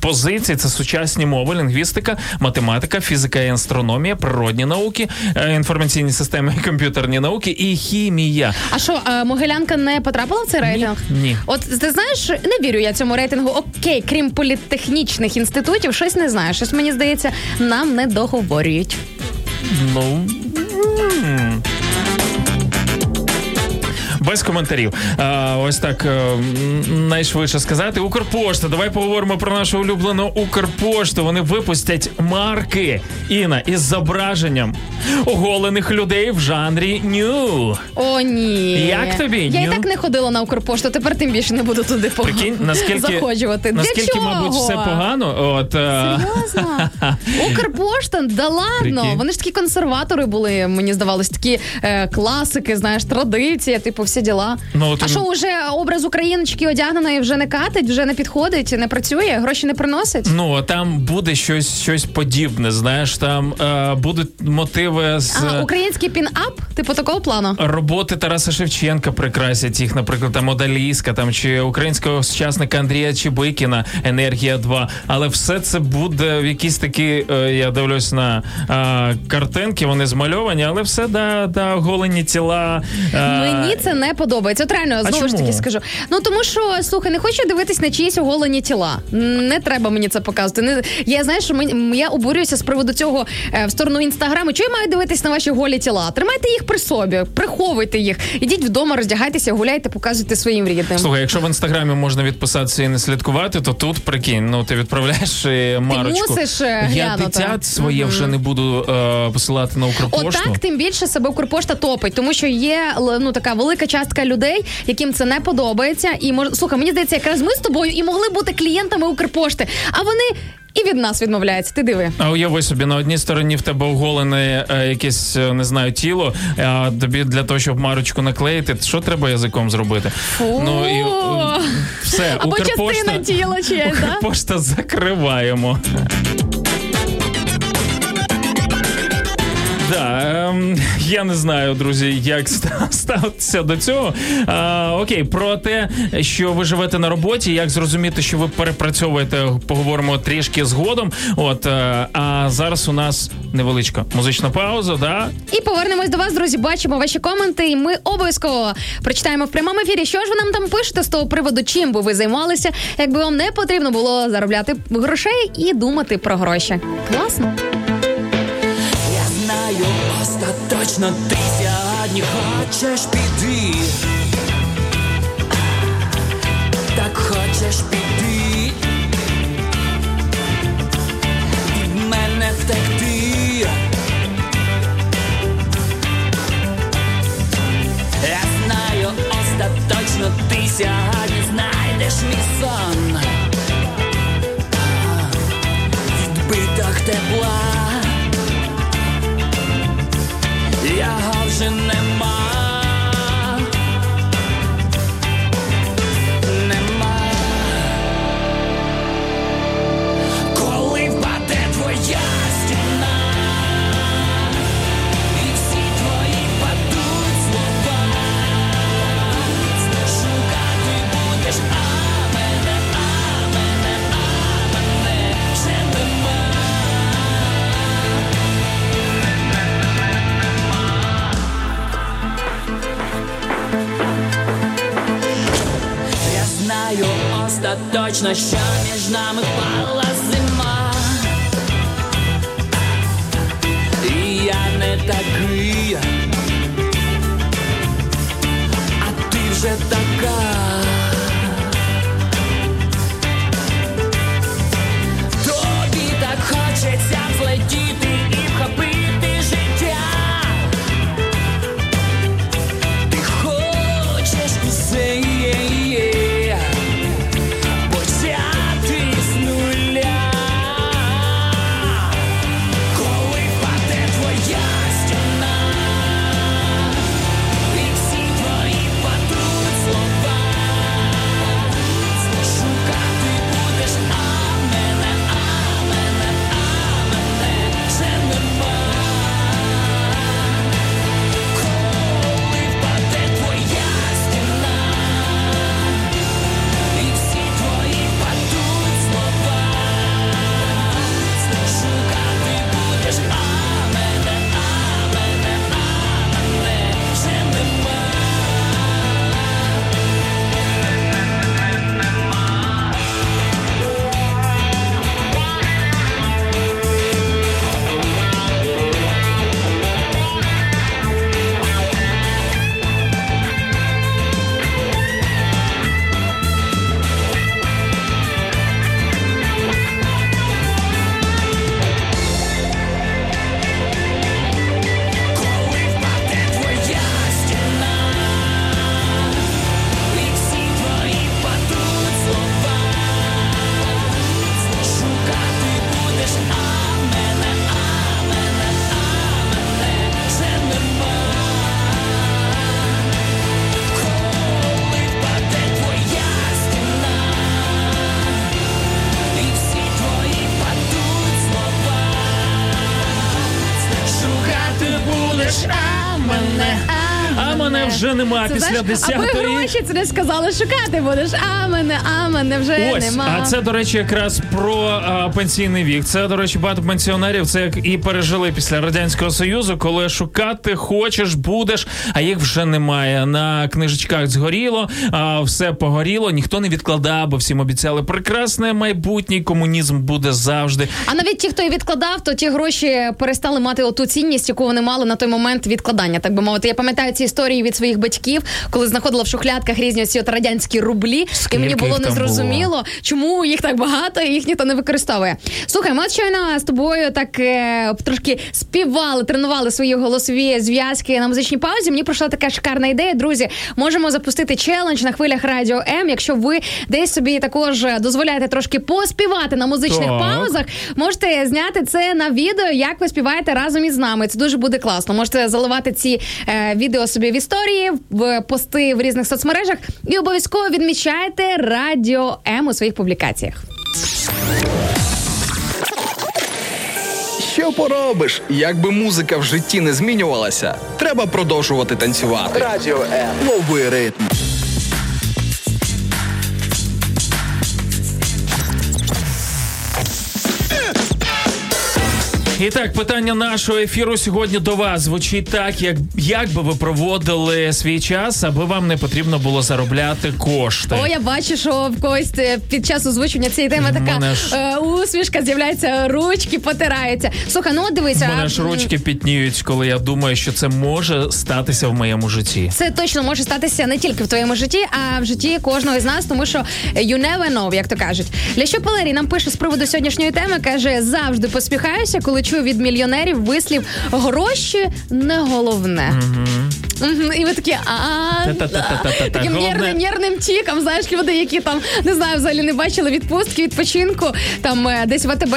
позицій. Це сучасні мови, лінгвістика, математика, фізика і астрономія, природні науки, інформаційні системи і <laughs> комп'ютерні науки і хімія. А що, Могилянка не потрапила в цей рейтинг? ні. От ти знаєш, не вірю я цьому рейтингу. Окей, крім політехнічних інститутів, щось не знаю. Щось мені здається, нам не договорюють. Ну. Без коментарів. А, ось так е, найшвидше сказати. Укрпошта. Давай поговоримо про нашу улюблену Укрпошту. Вони випустять марки Іна із зображенням оголених людей в жанрі ню. О, ні. Як тобі? Я і так не ходила на Укрпошту, тепер тим більше не буду туди Прикинь, наскільки, заходжувати. Для чого? мабуть, все погано. От, е, Серйозно? <laughs> Укрпошта, да ладно. Прикинь. Вони ж такі консерватори були, мені здавалось, такі е, класики, знаєш, традиція, типу, всі діла. Ну, от а що, уже образ україночки одягненої вже не катить, вже не підходить, не працює, гроші не приносить? Ну, там буде щось, щось подібне, знаєш, там е, будуть мотиви з. А, український пін-ап, типу такого плану. Роботи Тараса Шевченка прикрасять їх, наприклад, там Одаліска, там чи українського сучасника Андрія Чебикіна, Енергія 2. Але все це буде в якісь такі, е, я дивлюсь на е, картинки, вони змальовані, але все да, да голені тіла. е, Мені це не подобається. От реально, знову ж таки скажу. Ну тому що слухай, не хочу дивитись на чиїсь оголені тіла. Не треба мені це показувати. Не я знаєш, що мені- я обурююся з приводу цього е, в сторону інстаграму. Чого я маю дивитись на ваші голі тіла? Тримайте їх при собі, приховуйте їх. Ідіть вдома, роздягайтеся, гуляйте, показуйте своїм рідним. Слухай, якщо в інстаграмі можна відписатися і не слідкувати, то тут прикинь, ну ти відправляєш е, марочку. мусиш, е, Я глянути. дитя своє вже не буду е, посилати на Укрпошту. Отак тим більше себе Укрпошта топить, тому що є ну така велика частка людей, яким це не подобається. І мож... слухай, мені здається, якраз ми з тобою і могли бути клієнтами Укрпошти, а вони і від нас відмовляються. Ти диви. А уяви собі, на одній стороні в тебе оголене е, якесь, е, не знаю, тіло, а тобі для того, щоб марочку наклеїти, що треба язиком зробити? Ну і е, все, Або Укрпошта, частина тіла чиясь. Укрпошта закриваємо. Да, ем, я не знаю, друзі, як <laughs> ста- ставитися до цього. Окей, про те, що ви живете на роботі, як зрозуміти, що ви перепрацьовуєте, поговоримо трішки згодом. От е, а зараз у нас невеличка музична пауза. Да? І повернемось до вас, друзі. Бачимо ваші коменти, і ми обов'язково прочитаємо в прямому ефірі. Що ж ви нам там пишете з того приводу, чим би ви займалися, якби вам не потрібно було заробляти грошей і думати про гроші. Класно. Знаю Остаточно ти сьогодні хочеш піти. Так хочеш піти. Від мене втекти. Я знаю, остаточно ти сьогодні знайдеш мій сон. Відбиток тепла. Його вже нема. Знаю остаточно, що між нами пала зима. І я не такий, а ти вже така. Нема Це, після знаєш, аби гроші це не сказали, шукати будеш. А мене, а мене вже Ось, нема. а це, до речі, якраз про а, пенсійний вік. Це, до речі, багато пенсіонерів це як і пережили після радянського союзу, коли шукати хочеш, будеш, а їх вже немає. На книжечках згоріло, а все погоріло, ніхто не відкладав, бо всім обіцяли прекрасне майбутнє. Комунізм буде завжди. А навіть ті, хто і відкладав, то ті гроші перестали мати оту цінність, яку вони мали на той момент відкладання. Так би мовити, я пам'ятаю ці історії від своїх батьків, коли знаходила в шухлядках різні ці от радянські рублі, Скільки і мені було незрозуміло, чому їх так багато і їх ніхто не використовує. Слухай, ми щойно з тобою так е, трошки співали, тренували свої голосові зв'язки на музичній паузі. Мені прийшла така шикарна ідея. Друзі, можемо запустити челендж на хвилях радіо М. Якщо ви десь собі також дозволяєте трошки поспівати на музичних Так. паузах, можете зняти це на відео, як ви співаєте разом із нами. Це дуже буде класно. Можете заливати ці е, відео собі в історії, в пости в різних соцмережах і обов'язково відмічайте радіо М у своїх публікаціях. Що поробиш? Якби музика в житті не змінювалася, треба продовжувати танцювати. Радіо М. новий ритм. І так, питання нашого ефіру сьогодні до вас звучить так, як, як би ви проводили свій час, аби вам не потрібно було заробляти кошти. О, я бачу, що в когось е, під час озвучення цієї теми така ж- е, усмішка з'являється, ручки потираються. Слухай, ну дивися. У мене ж ручки пітніють, коли я думаю, що це може статися в моєму житті. Це точно може статися не тільки в твоєму житті, а в житті кожного з нас, тому що you never know, як то кажуть. Лящо Палерій нам пише з приводу сьогоднішньої теми, каже: завжди посміхаюся, коли чую від мільйонерів вислів гроші не головне. І ви такі, а таким нервним, нервним тіком, знаєш, люди, які там не знаю, взагалі не бачили відпустки, відпочинку, там е, десь в АТБ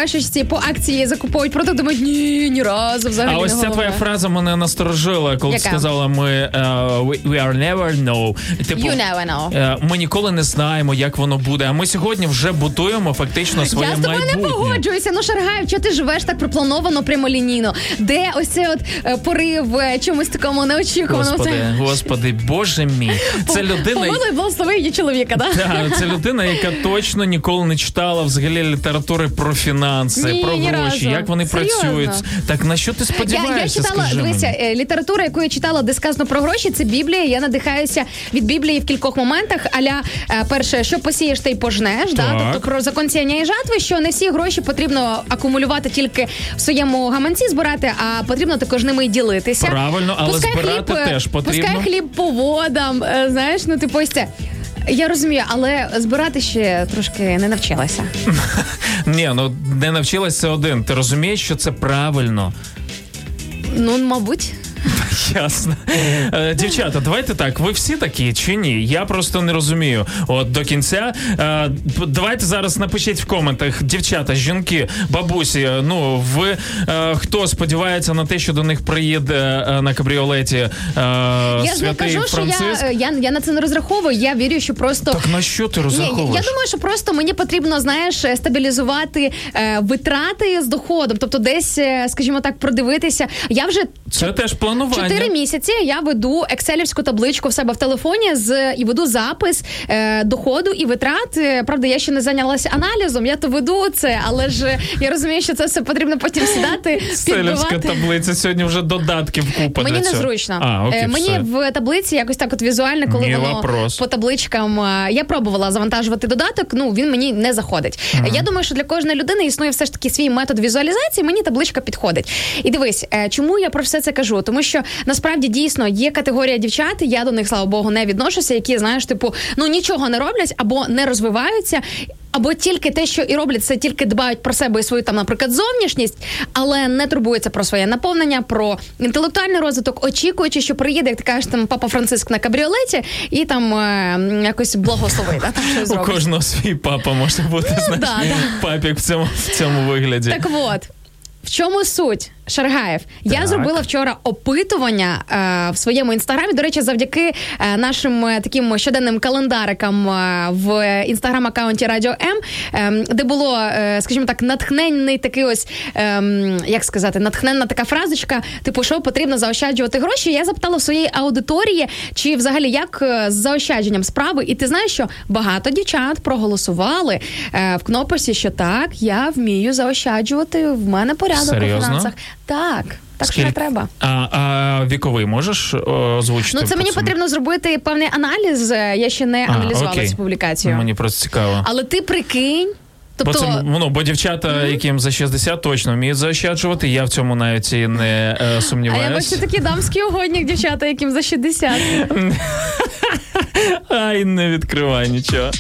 по акції закуповують продукти, думають, ні, ні разу взагалі А ось ця твоя фраза мене насторожила, коли ти сказала, ми е, we, are never know. Типу, You never know. е, ми ніколи не знаємо, як воно буде. А ми сьогодні вже будуємо фактично своє Я з тобою не погоджуюся. Ну Шаргаєв, чого ти живеш так проплановано прямолінійно? Де ось цей от е, порив е, чомусь такому неочікуваному? Господи, Це- господи, боже мій. Це людина. Помилуй, благослови її чоловіка, да? Так, це людина, яка точно ніколи не читала взагалі літератури про фінанси, Ні, про ні гроші, разу. як вони Серйозно? працюють. Так на що ти сподіваєшся? я читала, скажи дивися, мені? е, література, яку я читала, де сказано про гроші, це Біблія. Я надихаюся від Біблії в кількох моментах. Аля, перше, що посієш, ти й пожнеш. Да? Тобто про закон сіяння і жатви, що не всі гроші потрібно акумулювати тільки в своєму гаманці збирати, а потрібно також ними ділитися. Правильно, але Пускай збирати хліб, е, теж потрібно. Пускай хліб по водам, е, знаєш, ну типу ось це. Я розумію, але збирати ще трошки не навчилася. <laughs> Ні, ну не навчилася один. Ти розумієш, що це правильно. Ну, мабуть. <laughs> Ясно. Е, Дівчата, давайте так. Ви всі такі чи ні? Я просто не розумію. От до кінця. Е, Давайте зараз напишіть в коментах. Дівчата, жінки, бабусі. Ну ви е, хто сподівається на те, що до них приїде на кабріолеті Я ж не кажу, що я, я, я на це не розраховую. Я вірю, що просто. Так на що ти Ні, розраховуєш? я думаю, що просто мені потрібно, знаєш, стабілізувати витрати з доходом. Тобто, десь, скажімо так, продивитися. Я вже Це теж планування. Чотири місяці я веду екселівську табличку в себе в телефоні з і веду запис е, доходу і витрат. Е, Правда, я ще не зайнялася аналізом. Я то веду це, але ж я розумію, що це все потрібно потім сідати, Селівська таблиця сьогодні вже додатків купа Мені незручно. А, окей, Е, Мені все. в таблиці якось так от візуально, коли Ні, воно вопрос. по табличкам. е, Я пробувала завантажувати додаток. Ну він мені не заходить. Я думаю, що для кожної людини існує все ж таки свій метод візуалізації. Мені табличка підходить. І дивись, чому я про все це кажу? Тому що насправді дійсно є категорія дівчат. Я до них, слава Богу, не відношуся, які знаєш, типу, ну нічого не роблять або не розвиваються. Або тільки те, що і роблять, це тільки дбають про себе і свою там, наприклад, зовнішність, але не турбуються про своє наповнення, про інтелектуальний розвиток, очікуючи, що приїде, як ти кажеш, там папа Франциск на кабріолеті і там е, якось благословить, да, там щось У кожного свій папа може бути, знаєш, Ну, да, да. папік в цьому, в цьому вигляді. Так от. В чому суть Шаргаєв? Я зробила вчора опитування е, в своєму інстаграмі. До речі, завдяки е, нашим е, таким щоденним календарикам е, в інстаграм-аккаунті Радіо М, е, де було, е, скажімо так, натхненний такий ось, е, як сказати, натхненна така фразочка, типу, що потрібно заощаджувати гроші. Я запитала в своєї аудиторії, чи взагалі як е, з заощадженням справи. І ти знаєш, що багато дівчат проголосували е, в кнопочці, що так, я вмію заощаджувати. В мене порядок Серйозно? у фінансах. Так, так що не треба. А, а віковий можеш озвучити? Ну це мені потрібно зробити певний аналіз. е, Я ще не А, аналізувала окей. цю публікацію. Мені просто цікаво. Але ти прикинь. Бо, Тобто, це, ну, бо дівчата, яким за 60 точно вміють заощаджувати, я в цьому навіть і не е, а я сумніваюся. бачу такі дамські угодник, дівчата, яким за 60. <laughs> Ай, не відкривай нічого.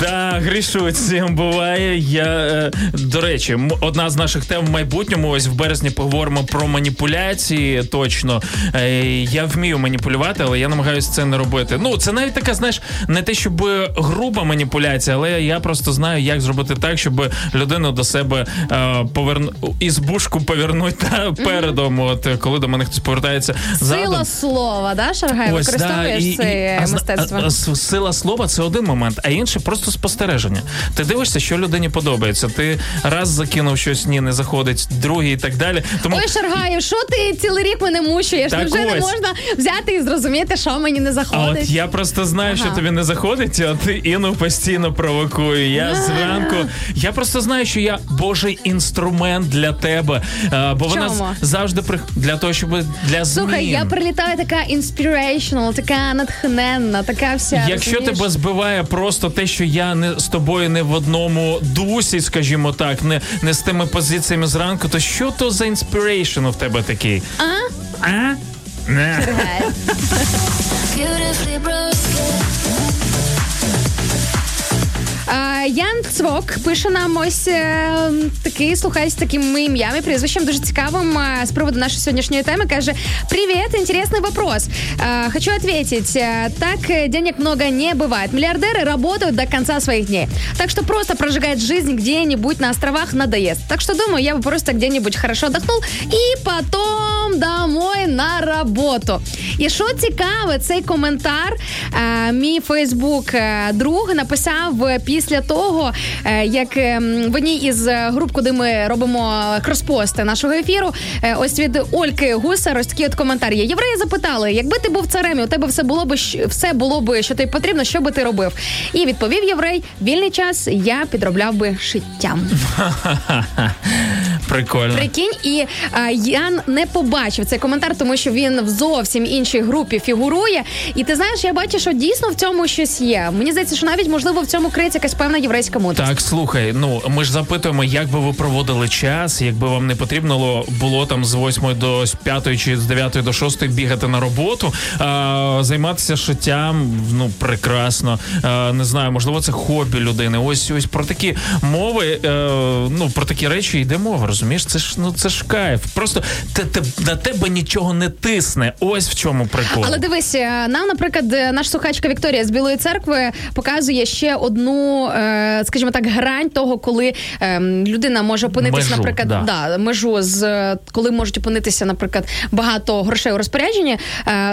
Да, грішу цим буває. Я, е, до речі, одна з наших тем в майбутньому. Ось в березні поговоримо про маніпуляції. Точно Е, я вмію маніпулювати, але я намагаюся це не робити. Ну, це навіть така, знаєш, не те, щоб груба маніпуляція, але я просто знаю, як зробити так, щоб людину до себе е, поверну ізбушку повернути та, передом. От коли до мене хтось повертається задом. Сила слова, да, Шаргай? Використовуєш і- це і- мистецтво. а- а сила слова це один момент, а інший просто спостереження. Ти дивишся, що людині подобається. Ти раз закинув щось, ні, не заходить, другий і так далі. Тому Ой, Шаргаєв, що ти цілий рік мене мучуєш? Так Невже не можна взяти і зрозуміти, що мені не А заходить? от я просто знаю, Ага. що тобі не заходить, а ти Інну постійно провокую. Я зранку. Я просто знаю, що я божий інструмент для тебе. А, бо вона Чому? з- завжди при для того, щоб для змін. Слухай, я прилітаю така inspirational, така натхненна, така вся. Якщо розумієш? тебе збиває просто те, що я не з тобою не в одному дусі, скажімо так, не, не з тими позиціями зранку, то що то за inspiration у тебе такий? А? А? Не. А, Ян Цвок пише нам ось е, такий, слухай, з таким ім'ям і прізвищем дуже цікавим е, з приводу нашої сьогоднішньої теми. Каже: Привет, интересный вопрос. Э, хочу ответить. Э, Так э, денег много не бывает. Миллиардеры работают до конца своих дней. Так что просто прожигать жизнь где-нибудь на островах надоест. Так что думаю, я бы просто где-нибудь хорошо отдохнул и потом домой на роботу. І що цікаве, цей коментар е, мій Фейсбук е, друг написав е, після того, е, як е, в одній із е, груп, куди ми робимо кроспости нашого ефіру, е, ось від Ольки Гусар, ось такий от коментар є. Євреї запитали, якби ти був царем, і у тебе все було би все було би, що тобі потрібно, що би ти робив? І відповів єврей: вільний час я підробляв би шиттям. <laughs> Прикольно. Прикинь, і е, Ян не побачив цей коментар, тому що він в зовсім іншій групі фігурує. І ти знаєш, я бачу, що дійсно в цьому щось є. Мені здається, що навіть можливо в цьому криється якась певна єврейська мудрість. Так, слухай, ну ми ж запитуємо, як би ви проводили час, якби вам не потрібно було- було там з 8 до 5 чи з 9 до 6 бігати на роботу, а, займатися шиттям, ну прекрасно. А, не знаю, можливо, це хобі людини. Ось ось про такі мови, е, ну про такі речі йде мова. Розумієш, це ж ну це ж кайф. Просто те, те, на тебе нічого не тисне. Ось в чому прикол. Але дивись, е, нам, наприклад, е, наш слухачка Вікторія з Білої церкви показує ще одну, е, скажімо так, грань того, коли е, людина може опинитися, Межу, наприклад, да. да, межу з коли можуть опинитися, наприклад, багато грошей у розпорядженні.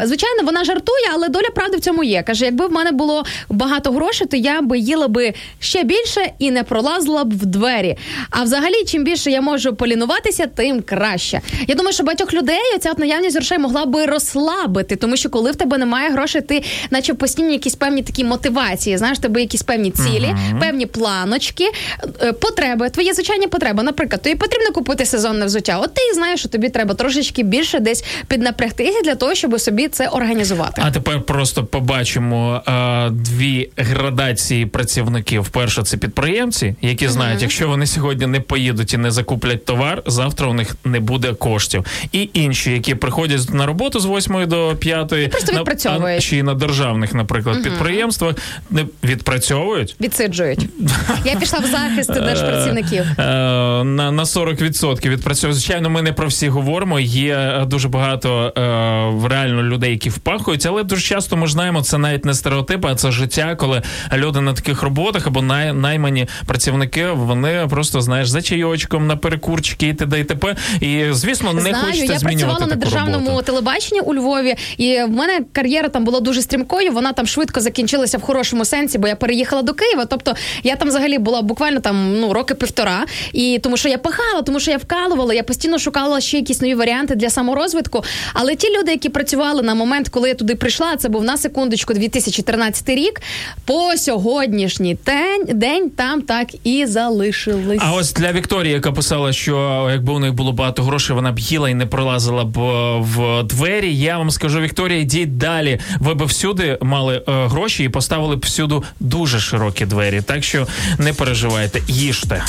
Звичайно, вона жартує, але доля правди в цьому є. Каже, якби в мене було багато грошей, то я би їла би ще більше і не пролазила б в двері. А взагалі, чим більше я можу полінуватися, тим краще. Я думаю, що багатьох людей ця от наявність грошей могла би розслабити, тому що коли в тебе немає грошей, ти, наче постійно якісь певні такі мотивації. Знаєш, тебе якісь певні цілі, певні планочки, е, потреби, твої звичайні потреби. Наприклад, тобі потрібно купити сезонне взуття. От ти знаєш, що тобі треба трошечки більше десь піднапрягтися для того, щоб собі це організувати. А тепер просто побачимо е, дві градації працівників. Перше, це підприємці, які знають, якщо вони сьогодні не поїдуть і не закуплять товар, завтра у них не буде коштів. І інші, які приходять на роботу з 8 до 5, просто на, відпрацьовують. а, чи на державних, наприклад, підприємствах, не відпрацьовують. Відсиджують. Я пішла в захист держпрацівників. Е, на, на 40% відпрацьовують. Звичайно, ми не про всі говоримо. Є е, дуже багато е, реально людей, які впахують, але дуже часто ми ж знаємо, це навіть не стереотипи, а це життя, коли люди на таких роботах або най, наймані працівники, вони просто знаєш за чайочком на перекурчики і т.д. і т.п. І звісно, не Знаю, хочеться я змінювати працювала на державному роботу. телебаченні у Львові, і в мене кар'єра там була дуже стрімкою. Вона там швидко закінчилася в хорошому сенсі, бо я переїхала до Києва. Тобто я там взагалі була буквально там ну роки півтора. І тому, що я пахала, тому що я вкалувала, я постійно шукала ще якісь нові варіанти для саморозвитку. Але ті люди, які працювали на момент, коли я туди прийшла, це був на секундочку 2013 рік. По сьогоднішній день, день там так і залишились. А ось для Вікторії, яка писала, що якби у них було багато грошей, вона б їла і не пролазила б е, в двері. Я вам скажу, Вікторія, йдіть далі. Ви б всюди мали е, гроші і поставили б всюди дуже широкі двері. Так що не переживайте, їжте.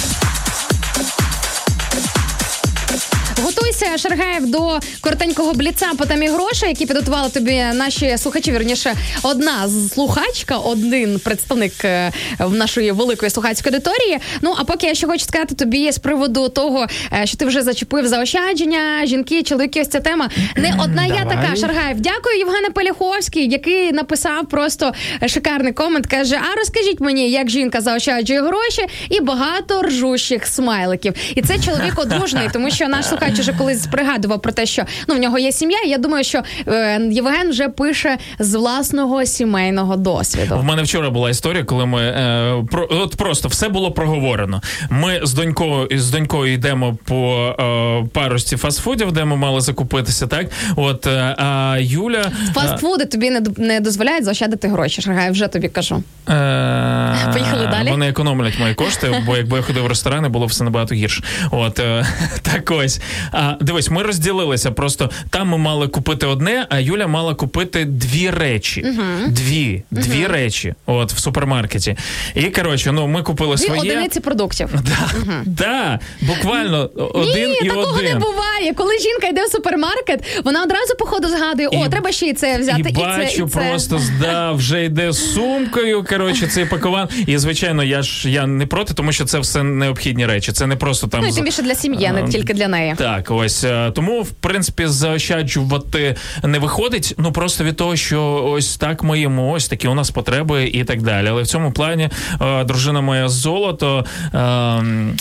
Шаргаєв, до коротенького бліца по темі грошей, які підготували тобі наші слухачі. Вірніше, одна з- слухачка, один представник е, в нашої великої слухацької аудиторії. Ну а поки я ще хочу сказати тобі з приводу того, е, що ти вже зачепив заощадження, жінки, чоловіки, ось ця тема. Не одна я така. Шаргаєв, дякую, Євгене Поліховський, який написав просто шикарний комент. каже: А розкажіть мені, як жінка заощаджує гроші і багато ржущих смайликів. І це чоловік <laughs> одружений, тому що наш слухач уже колись пригадував про те, що ну в нього є сім'я. і Я думаю, що е, Євген вже пише з власного сімейного досвіду. В мене вчора була історія, коли ми е, про от просто все було проговорено. Ми з донькою з донькою йдемо по е, парості фастфудів, де ми мали закупитися. Так, от е, а Юля Фастфуди тобі не, не дозволяють заощадити гроші. Шаргай, вже тобі кажу. Е, Поїхали далі? Вони економлять мої кошти, бо якби я ходив в ресторани, було все набагато гірше. От е, <laughs> так ось. А, дивись, ми розділилися. Просто там ми мали купити одне, а Юля мала купити дві речі. Дві, дві речі. От в супермаркеті. І коротше, ну ми купили Дві своє. одиниці продуктів. <laughs> Да, да, буквально один Ні, і такого один. не буває. Коли жінка йде в супермаркет, вона одразу по ходу згадує: о, І- треба ще і це взяти, і, І бачу, це, і це. просто да, вже йде з сумкою. Коротше, цей пакуван. І звичайно, я ж я не проти, тому що це все необхідні речі. Це не просто там Ну тим більше для сім'ї, а не тільки для неї. Так, ось е, тому, в принципі, заощаджувати не виходить. Ну просто від того, що ось так ми їмо, ось такі у нас потреби і так далі. Але в цьому плані е, дружина моя золото е,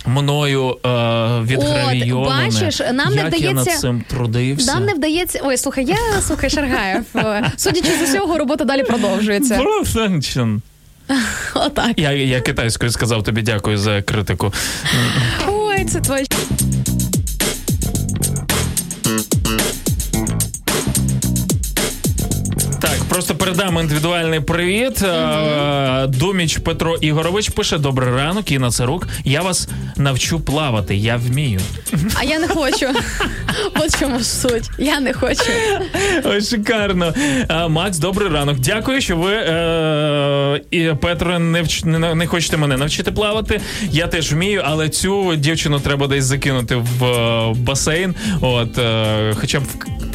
мною відгравійоване. бачиш, нам не Як я над цим трудився. Нам не вдається. Ой, слухай, я слухай Шаргаєв. Судячи з усього, робота далі продовжується. Отак. Я, я китайською сказав тобі дякую за критику. Ой, це твоє. Просто передам індивідуальний привіт. Е, Думіч Петро Ігорович пише: Добрий ранок, Інна Царук. Я вас навчу плавати. Я вмію. А я не хочу. <laughs> От чому ж суть. Я не хочу. Ой, шикарно. Макс, добрий ранок. Дякую, що ви е, і Петро не, вч, не, не хочете мене навчити плавати. Я теж вмію, але цю дівчину треба десь закинути в е, басейн. От, е, хоча б.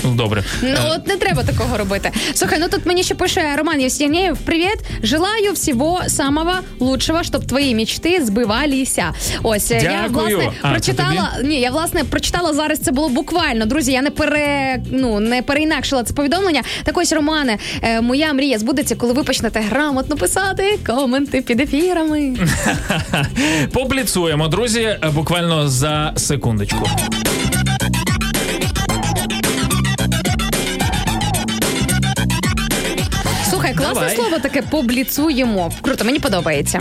Ну, добре. Ну от не треба такого робити. Слухай, ну тут мені ще пише Роман Євстігнєєв. Привіт, желаю всього самого лучшого, щоб твої мечти збивалися. Ось е, я власне А, прочитала. Ні, я власне прочитала зараз. Це було буквально. Друзі, я не пере ну не переінакшила це повідомлення. Так ось, Романе, е, моя мрія збудеться, коли ви почнете грамотно писати коменти під ефірами. <laughs> Побліцуємо, друзі, е, буквально за секундочку. Класне Давай. слово таке побліцуємо. Круто, мені подобається.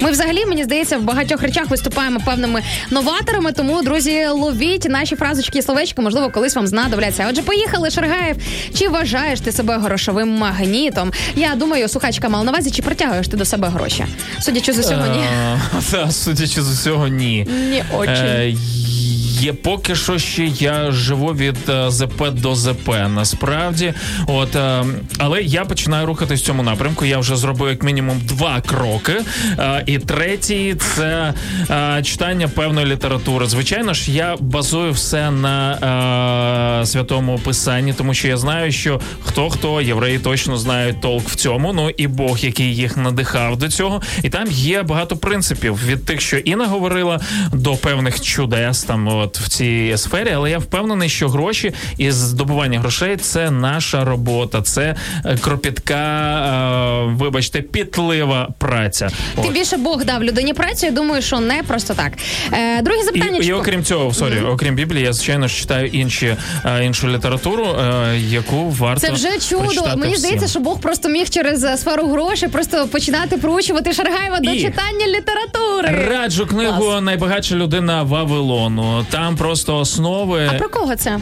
Ми взагалі, мені здається, в багатьох речах виступаємо певними новаторами. Тому, друзі, ловіть наші фразочки і словечки, можливо, колись вам знадобляться. Отже, поїхали, Шаргаєв. Чи вважаєш ти себе грошовим магнітом? Я думаю, слухачка мала на увазі, чи притягуєш ти до себе гроші? Судячи з усього, ні. Е, <laughs> Та, судячи з усього, ні. Ні, очень. Е, Є поки що ще я живу від е, ЗП до ЗП. Насправді, от е, але я починаю рухатись в цьому напрямку. Я вже зробив як мінімум два кроки. Е, і третій це читання певної літератури. Звичайно ж, я базую все на святому писанні, тому що я знаю, що хто хто євреї точно знають толк в цьому. Ну і Бог, який їх надихав до цього, і там є багато принципів від тих, що Інна говорила, до певних чудес там от в цій сфері. Але я впевнений, що гроші і здобування грошей це наша робота, це е, кропітка, е, вибачте, пітлива праця. Тим От. більше Бог дав людині працю. Я думаю, що не просто так. Е, друге запитання. і окрім цього, sorry, окрім Біблії, я звичайно ж читаю інші іншу літературу, яку варто Це вже чудо. Мені всім. здається, що Бог просто міг через сферу грошей просто починати проучувати Шаргаєва до І- читання літератури. Раджу книгу Клас. Найбагатша людина Вавилону. Там просто основи. А про кого це?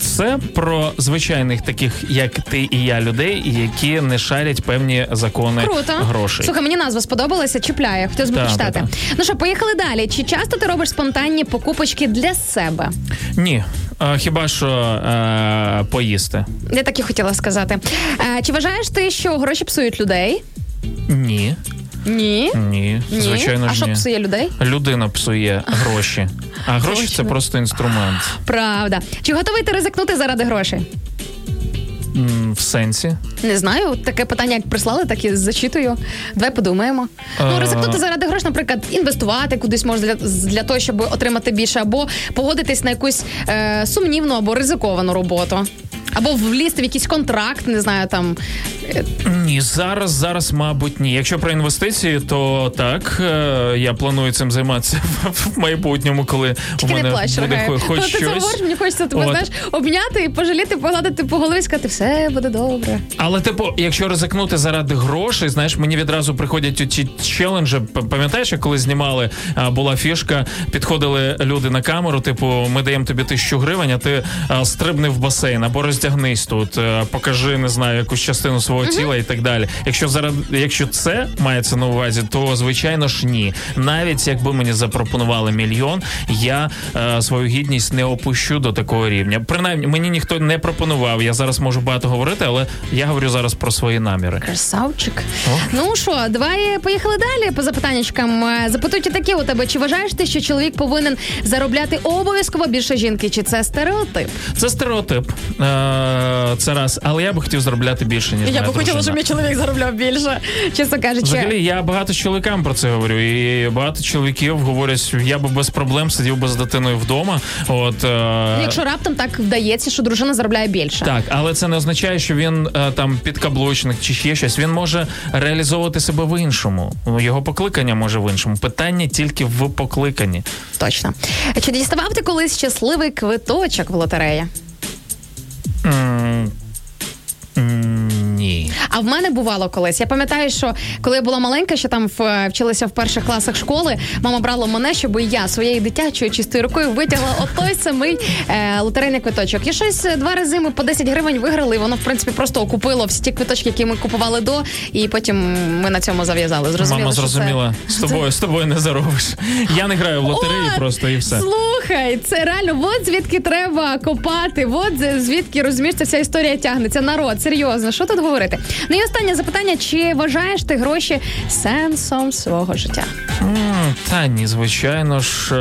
Це про звичайних таких, як ти і я, людей, які не шарять певні закони Круто. грошей. Слухай, мені назва сподобалася, чіпляє. Хотілося б Так, почитати. Ну що, поїхали далі. Чи часто ти робиш спонтанні покупочки для себе? Ні, хіба що е, поїсти? Я так і хотіла сказати. Е, чи вважаєш ти, що гроші псують людей? Ні, Ні. ні, Ні. звичайно а ж що ні. псує людей? Людина псує гроші, а гроші це просто інструмент. Правда. Чи готовий ти ризикнути заради грошей? В сенсі. Не знаю, таке питання, як прислали, так і зачитую. Давай подумаємо. Ну, Е. ризикнути заради грошей, наприклад, інвестувати кудись можна для, для того, щоб отримати більше, або погодитись на якусь е, сумнівну або ризиковану роботу. Або влізти в якийсь контракт, не знаю, там. Ні, зараз, зараз, мабуть, ні. Якщо про інвестиції, то так. е, Я планую цим займатися <laughs> в- майбутньому, коли Тільки у мене не плач, буде Рогаю. хоч Коли ти це говориш, мені хочеться тебе, От. знаєш, обняти і пожаліти, погладити по голові і сказати, все буде добре. Але типу, якщо ризикнути заради грошей, знаєш, мені відразу приходять ті челенджі. Пам'ятаєш, як коли знімали, була фішка, підходили люди на камеру, типу, ми даємо тобі тисячу гривень, а ти стрибни в басейн або роздягнись тут, покажи, не знаю, якусь частину свого тіла і так далі. Якщо заради, якщо це мається на увазі, то звичайно ж ні. Навіть якби мені запропонували мільйон, я е, свою гідність не опущу до такого рівня. Принаймні, мені ніхто не пропонував. Я зараз можу багато говорити, але я говорю зараз про свої наміри. Красавчик. Ну що, давай поїхали далі по запитаннячкам. Е, Запитують такі у тебе: чи вважаєш ти, що чоловік повинен заробляти обов'язково більше жінки? Чи це стереотип? Це стереотип. Е, це раз, але я би хотів заробляти більше, ніж Я би хотіла, щоб мій чоловік заробляв більше. Чесно кажучи, Взагалі, я багато чоловікам про це говорю, і багато чоловіків говорять, я би без проблем сидів би з дитиною вдома. От е, якщо раптом так вдається, що дружина заробляє більше. Так, але це не означає, що він е, там підкаблучник чи ще щось. Він може реалізовувати себе в іншому. Його покликання може в іншому. Питання тільки в покликанні. Точно. Чи діставав ти колись щасливий квиточок в лотереї? А в мене бувало колись. Я пам'ятаю, що коли я була маленька, що там в, вчилася в перших класах школи, мама брала мене, щоб я своєю дитячою чистою рукою витягла отой самий е, лотерейний квиточок. І щось е, два рази ми по 10 гривень виграли. і Воно в принципі просто окупило всі ті квиточки, які ми купували до, і потім ми на цьому зав'язали. Зрозуміло, Мама що це- зрозуміла, <laughs> з тобою, з тобою не заробиш. Я не граю в лотереї От, просто і все. Слухай, це реально, от звідки треба копати, от звідки розумієш, ця вся історія тягнеться. Народ, серйозно, що тут говорити? Ну і останнє запитання: чи вважаєш ти гроші сенсом свого життя? Та ні, звичайно ж.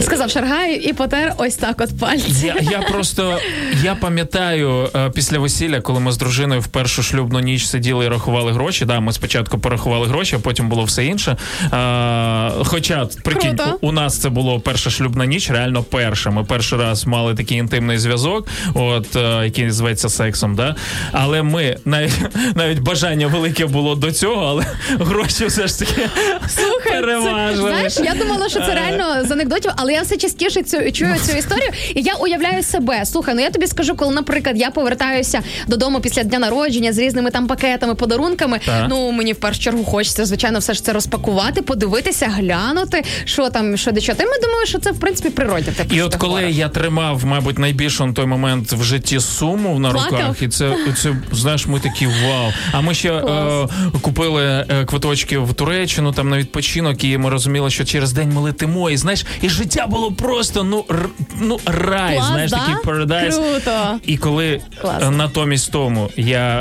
Сказав Шаргаю і потер ось так от пальці. Я, я просто я пам'ятаю е, після весілля, коли ми з дружиною в першу шлюбну ніч сиділи і рахували гроші. Да, ми спочатку порахували гроші, а потім було все інше. Е, хоча, прикинь, Круто. у, нас це було перша шлюбна ніч, реально перша. Ми перший раз мали такий інтимний зв'язок, от е, який називається сексом. Да? Але ми навіть навіть бажання велике було до цього, але гроші все ж таки Слухай, це, знаєш, я думала, що це реально з анекдотів, але я все частіше цю чую цю історію, і я уявляю себе. Слухай, ну я тобі скажу, коли, наприклад, я повертаюся додому після дня народження з різними там пакетами, подарунками. Так. Ну мені в першу чергу хочеться, звичайно, все ж це розпакувати, подивитися, глянути, що там, що де що. Та ми думаю, що це в принципі природне. те, І от коли говориш. я тримав, мабуть, найбільшу на той момент в житті суму на Плакав? руках, і це, це знаєш, ми такі вау. А ми ще е, купили е, квиточки в Туреччину там на відпочинок, і ми розуміли, що через день ми летимо. І знаєш, і життя було просто ну р, ну рай, Клас, знаєш, да? такий парадайз. Круто. І коли Клас. е, натомість тому я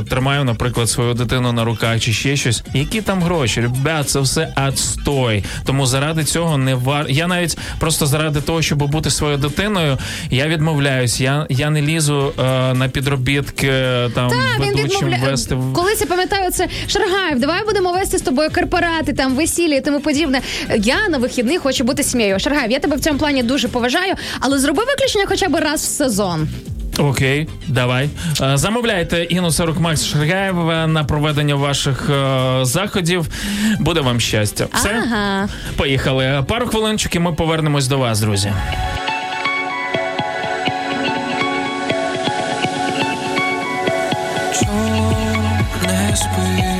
е, тримаю, наприклад, свою дитину на руках чи ще щось, які там гроші? Ребят, це все отстой. Тому заради цього не вар. Я навіть просто заради того, щоб бути своєю дитиною, я відмовляюсь. Я, я не лізу е, на підробітки е, там Та, ведучим відмовляє. вести. Колись я пам'ятаю це Шаргаєв, давай будемо вести з тобою корпорати, там весілля і тому подібне. Я на вихідних хочу бути сім'єю. Шаргаєв, я тебе в цьому плані дуже поважаю, але зроби виключення хоча б раз в сезон. Окей, давай. Е, Замовляйте Інну Сарук Макс Шаргаєва на проведення ваших е, заходів. Буде вам щастя. Все? Ага. Поїхали. Пару хвилинчик і ми повернемось до вас, друзі. не спиш,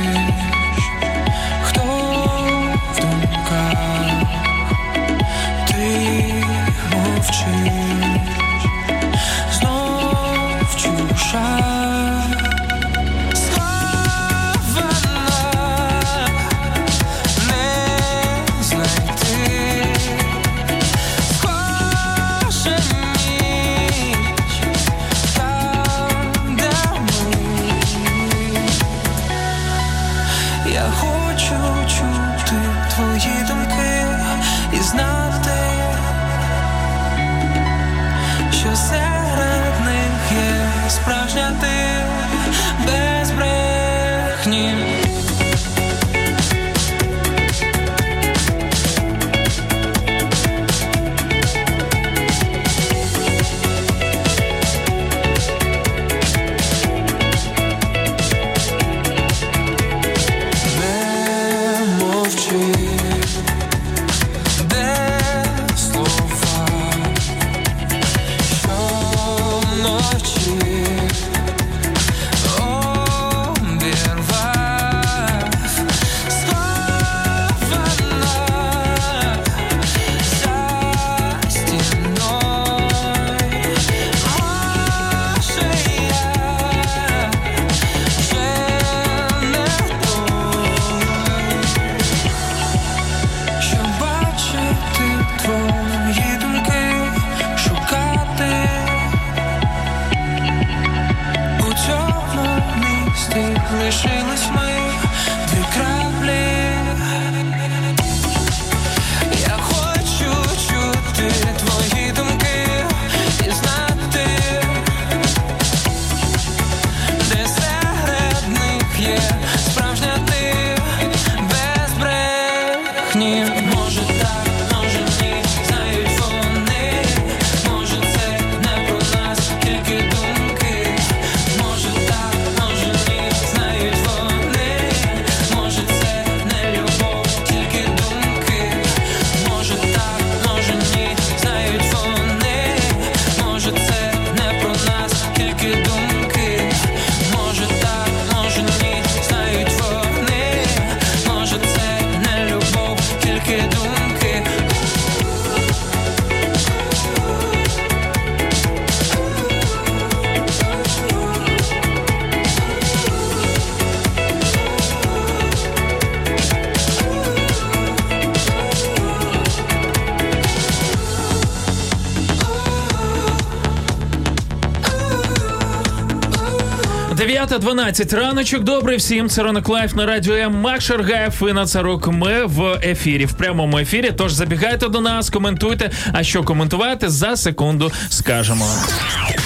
9.12 раночок. добре всім. Це ранок live на радіо М. Мак Шаргаєв і Нацарок Ми в ефірі. В прямому ефірі. Тож забігайте до нас, коментуйте. А що коментувати за секунду скажемо.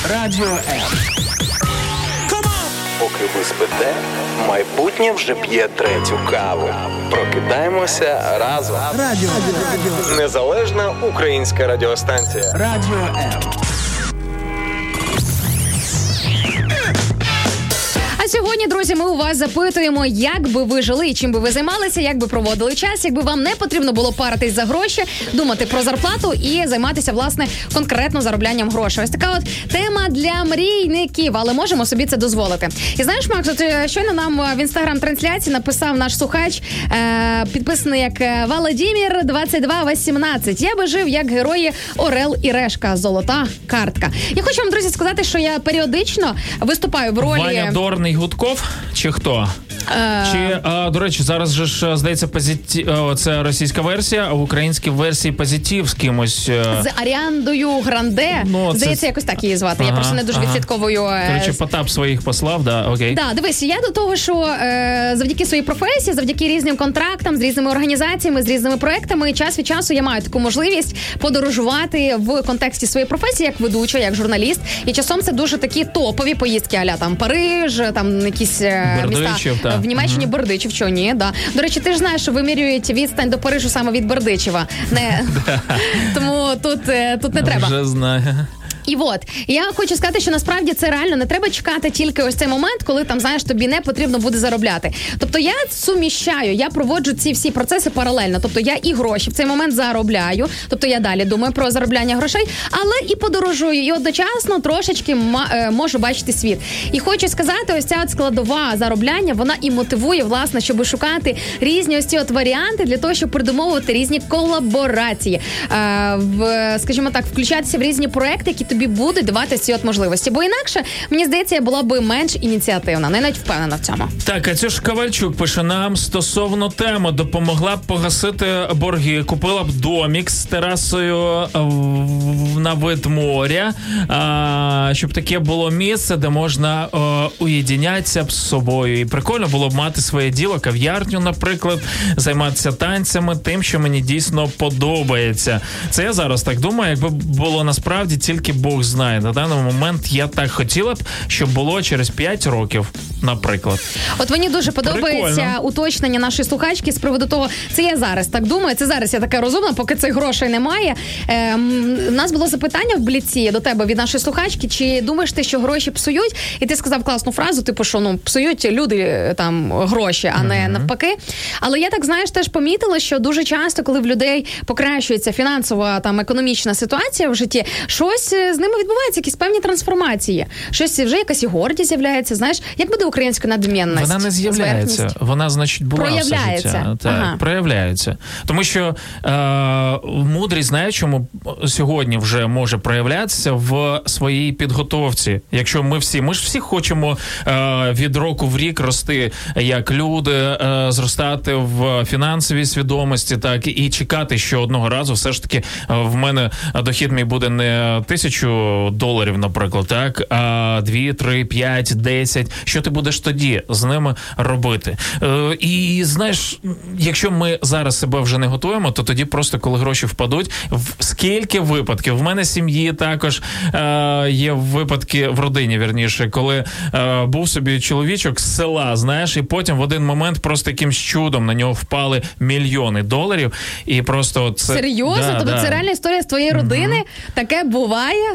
Радіо М. Поки ви спите, майбутнє вже п'є третю каву. Прокидаємося разом. Радіо. Радіо. Незалежна українська радіостанція. Радіо М. Сьогодні, друзі, ми у вас запитуємо, як би ви жили і чим би ви займалися, як би проводили час, якби вам не потрібно було паритись за гроші, думати про зарплату і займатися власне конкретно зароблянням грошей. Ось така от тема для мрійників, але можемо собі це дозволити. І знаєш, Макс, от е, щойно нам в інстаграм трансляції написав наш слухач, е, підписаний як е, Владімір 2218. Я би жив як герої Орел і Решка. Золота картка. Я хочу вам, друзі, сказати, що я періодично виступаю в ролі. Ваня Дорний Гудков чи хто? Е, Чи а, до речі, зараз же ж здається позиті... це російська версія, а в українській версії позитив з кимось. е, з Аріандою Гранде. Ну, це- Здається, якось так її звати. Я просто не дуже ага. відслідковую. е, Потап своїх послав, да, окей. Да, дивись, я до того, що е, завдяки своїй професії, завдяки різним контрактам з різними організаціями, з різними проектами, час від часу я маю таку можливість подорожувати в контексті своєї професії як ведуча, як журналіст. І часом це дуже такі топові поїздки, аля там Париж, там якісь е, Бердичів, міста в Німеччині, Бердичів, що ні, да. До речі, ти ж знаєш, що вимірюють відстань до Парижу саме від Бердичева. Не <laughs> тому тут, е, тут не треба. Вже знаю. І от я хочу сказати, що насправді це реально не треба чекати тільки ось цей момент, коли там знаєш тобі не потрібно буде заробляти. Тобто я суміщаю, я проводжу ці всі процеси паралельно. Тобто я і гроші в цей момент заробляю. Тобто я далі думаю про заробляння грошей, але і подорожую, і одночасно трошечки е, можу бачити світ. І хочу сказати, ось ця складова заробляння, вона і мотивує власне, щоб шукати різні ось ці от варіанти для того, щоб придумовувати різні колаборації, е, в скажімо так, включатися в різні проекти, які тобі будуть давати ці от можливості. Бо інакше мені здається, я була би менш ініціативна. Не навіть впевнена в цьому. Так, а це ж Ковальчук пише нам стосовно теми. Допомогла б погасити борги. Купила б домік з терасою е, на вид моря, а, щоб таке було місце, де можна е, уєдинятися б з собою. І прикольно було б мати своє діло, кав'ярню, наприклад, займатися танцями, тим, що мені дійсно подобається. Це я зараз так думаю, якби було насправді тільки Бог знає. На даний момент я так хотіла б, щоб було через 5 років, наприклад. От мені дуже подобається Прикольно. уточнення нашої слухачки з приводу того, це я зараз так думаю. Це зараз я така розумна, поки цих грошей немає. Ем, у нас було запитання в бліці до тебе від нашої слухачки. Чи думаєш ти, що гроші псують? І ти сказав класну фразу, типу, що ну псують люди е, там гроші, а не навпаки. Але я так знаєш, теж помітила, що дуже часто, коли в людей покращується фінансова там економічна ситуація в житті, щось е, з ними відбувається, якісь певні трансформації. Щось вже якась і гордість з'являється. Знаєш, як буде українська надмінність? Вона не з'являється. Вона, значить, була Проявляється. все життя. Так, Ага. проявляється. Тому що е, мудрість знає, чому сьогодні вже може проявлятися в своїй підготовці. Якщо ми всі, ми ж всі хочемо е, від року в рік рости як люди, е, зростати в фінансовій свідомості, так і чекати, що одного разу все ж таки е, в мене дохід мій буде не тисячу тисячу доларів, наприклад, так, а 2, 3, 5, 10, що ти будеш тоді з ними робити? Е, і знаєш, якщо ми зараз себе вже не готуємо, то тоді просто коли гроші впадуть, в скільки випадків в мене сім'ї також е, є випадки в родині, вірніше, коли е, був собі чоловічок з села, знаєш, і потім в один момент просто якимсь чудом на нього впали мільйони доларів, і просто це Серйозно? Да, тобто да. це реальна історія з твоєї родини? Таке буває?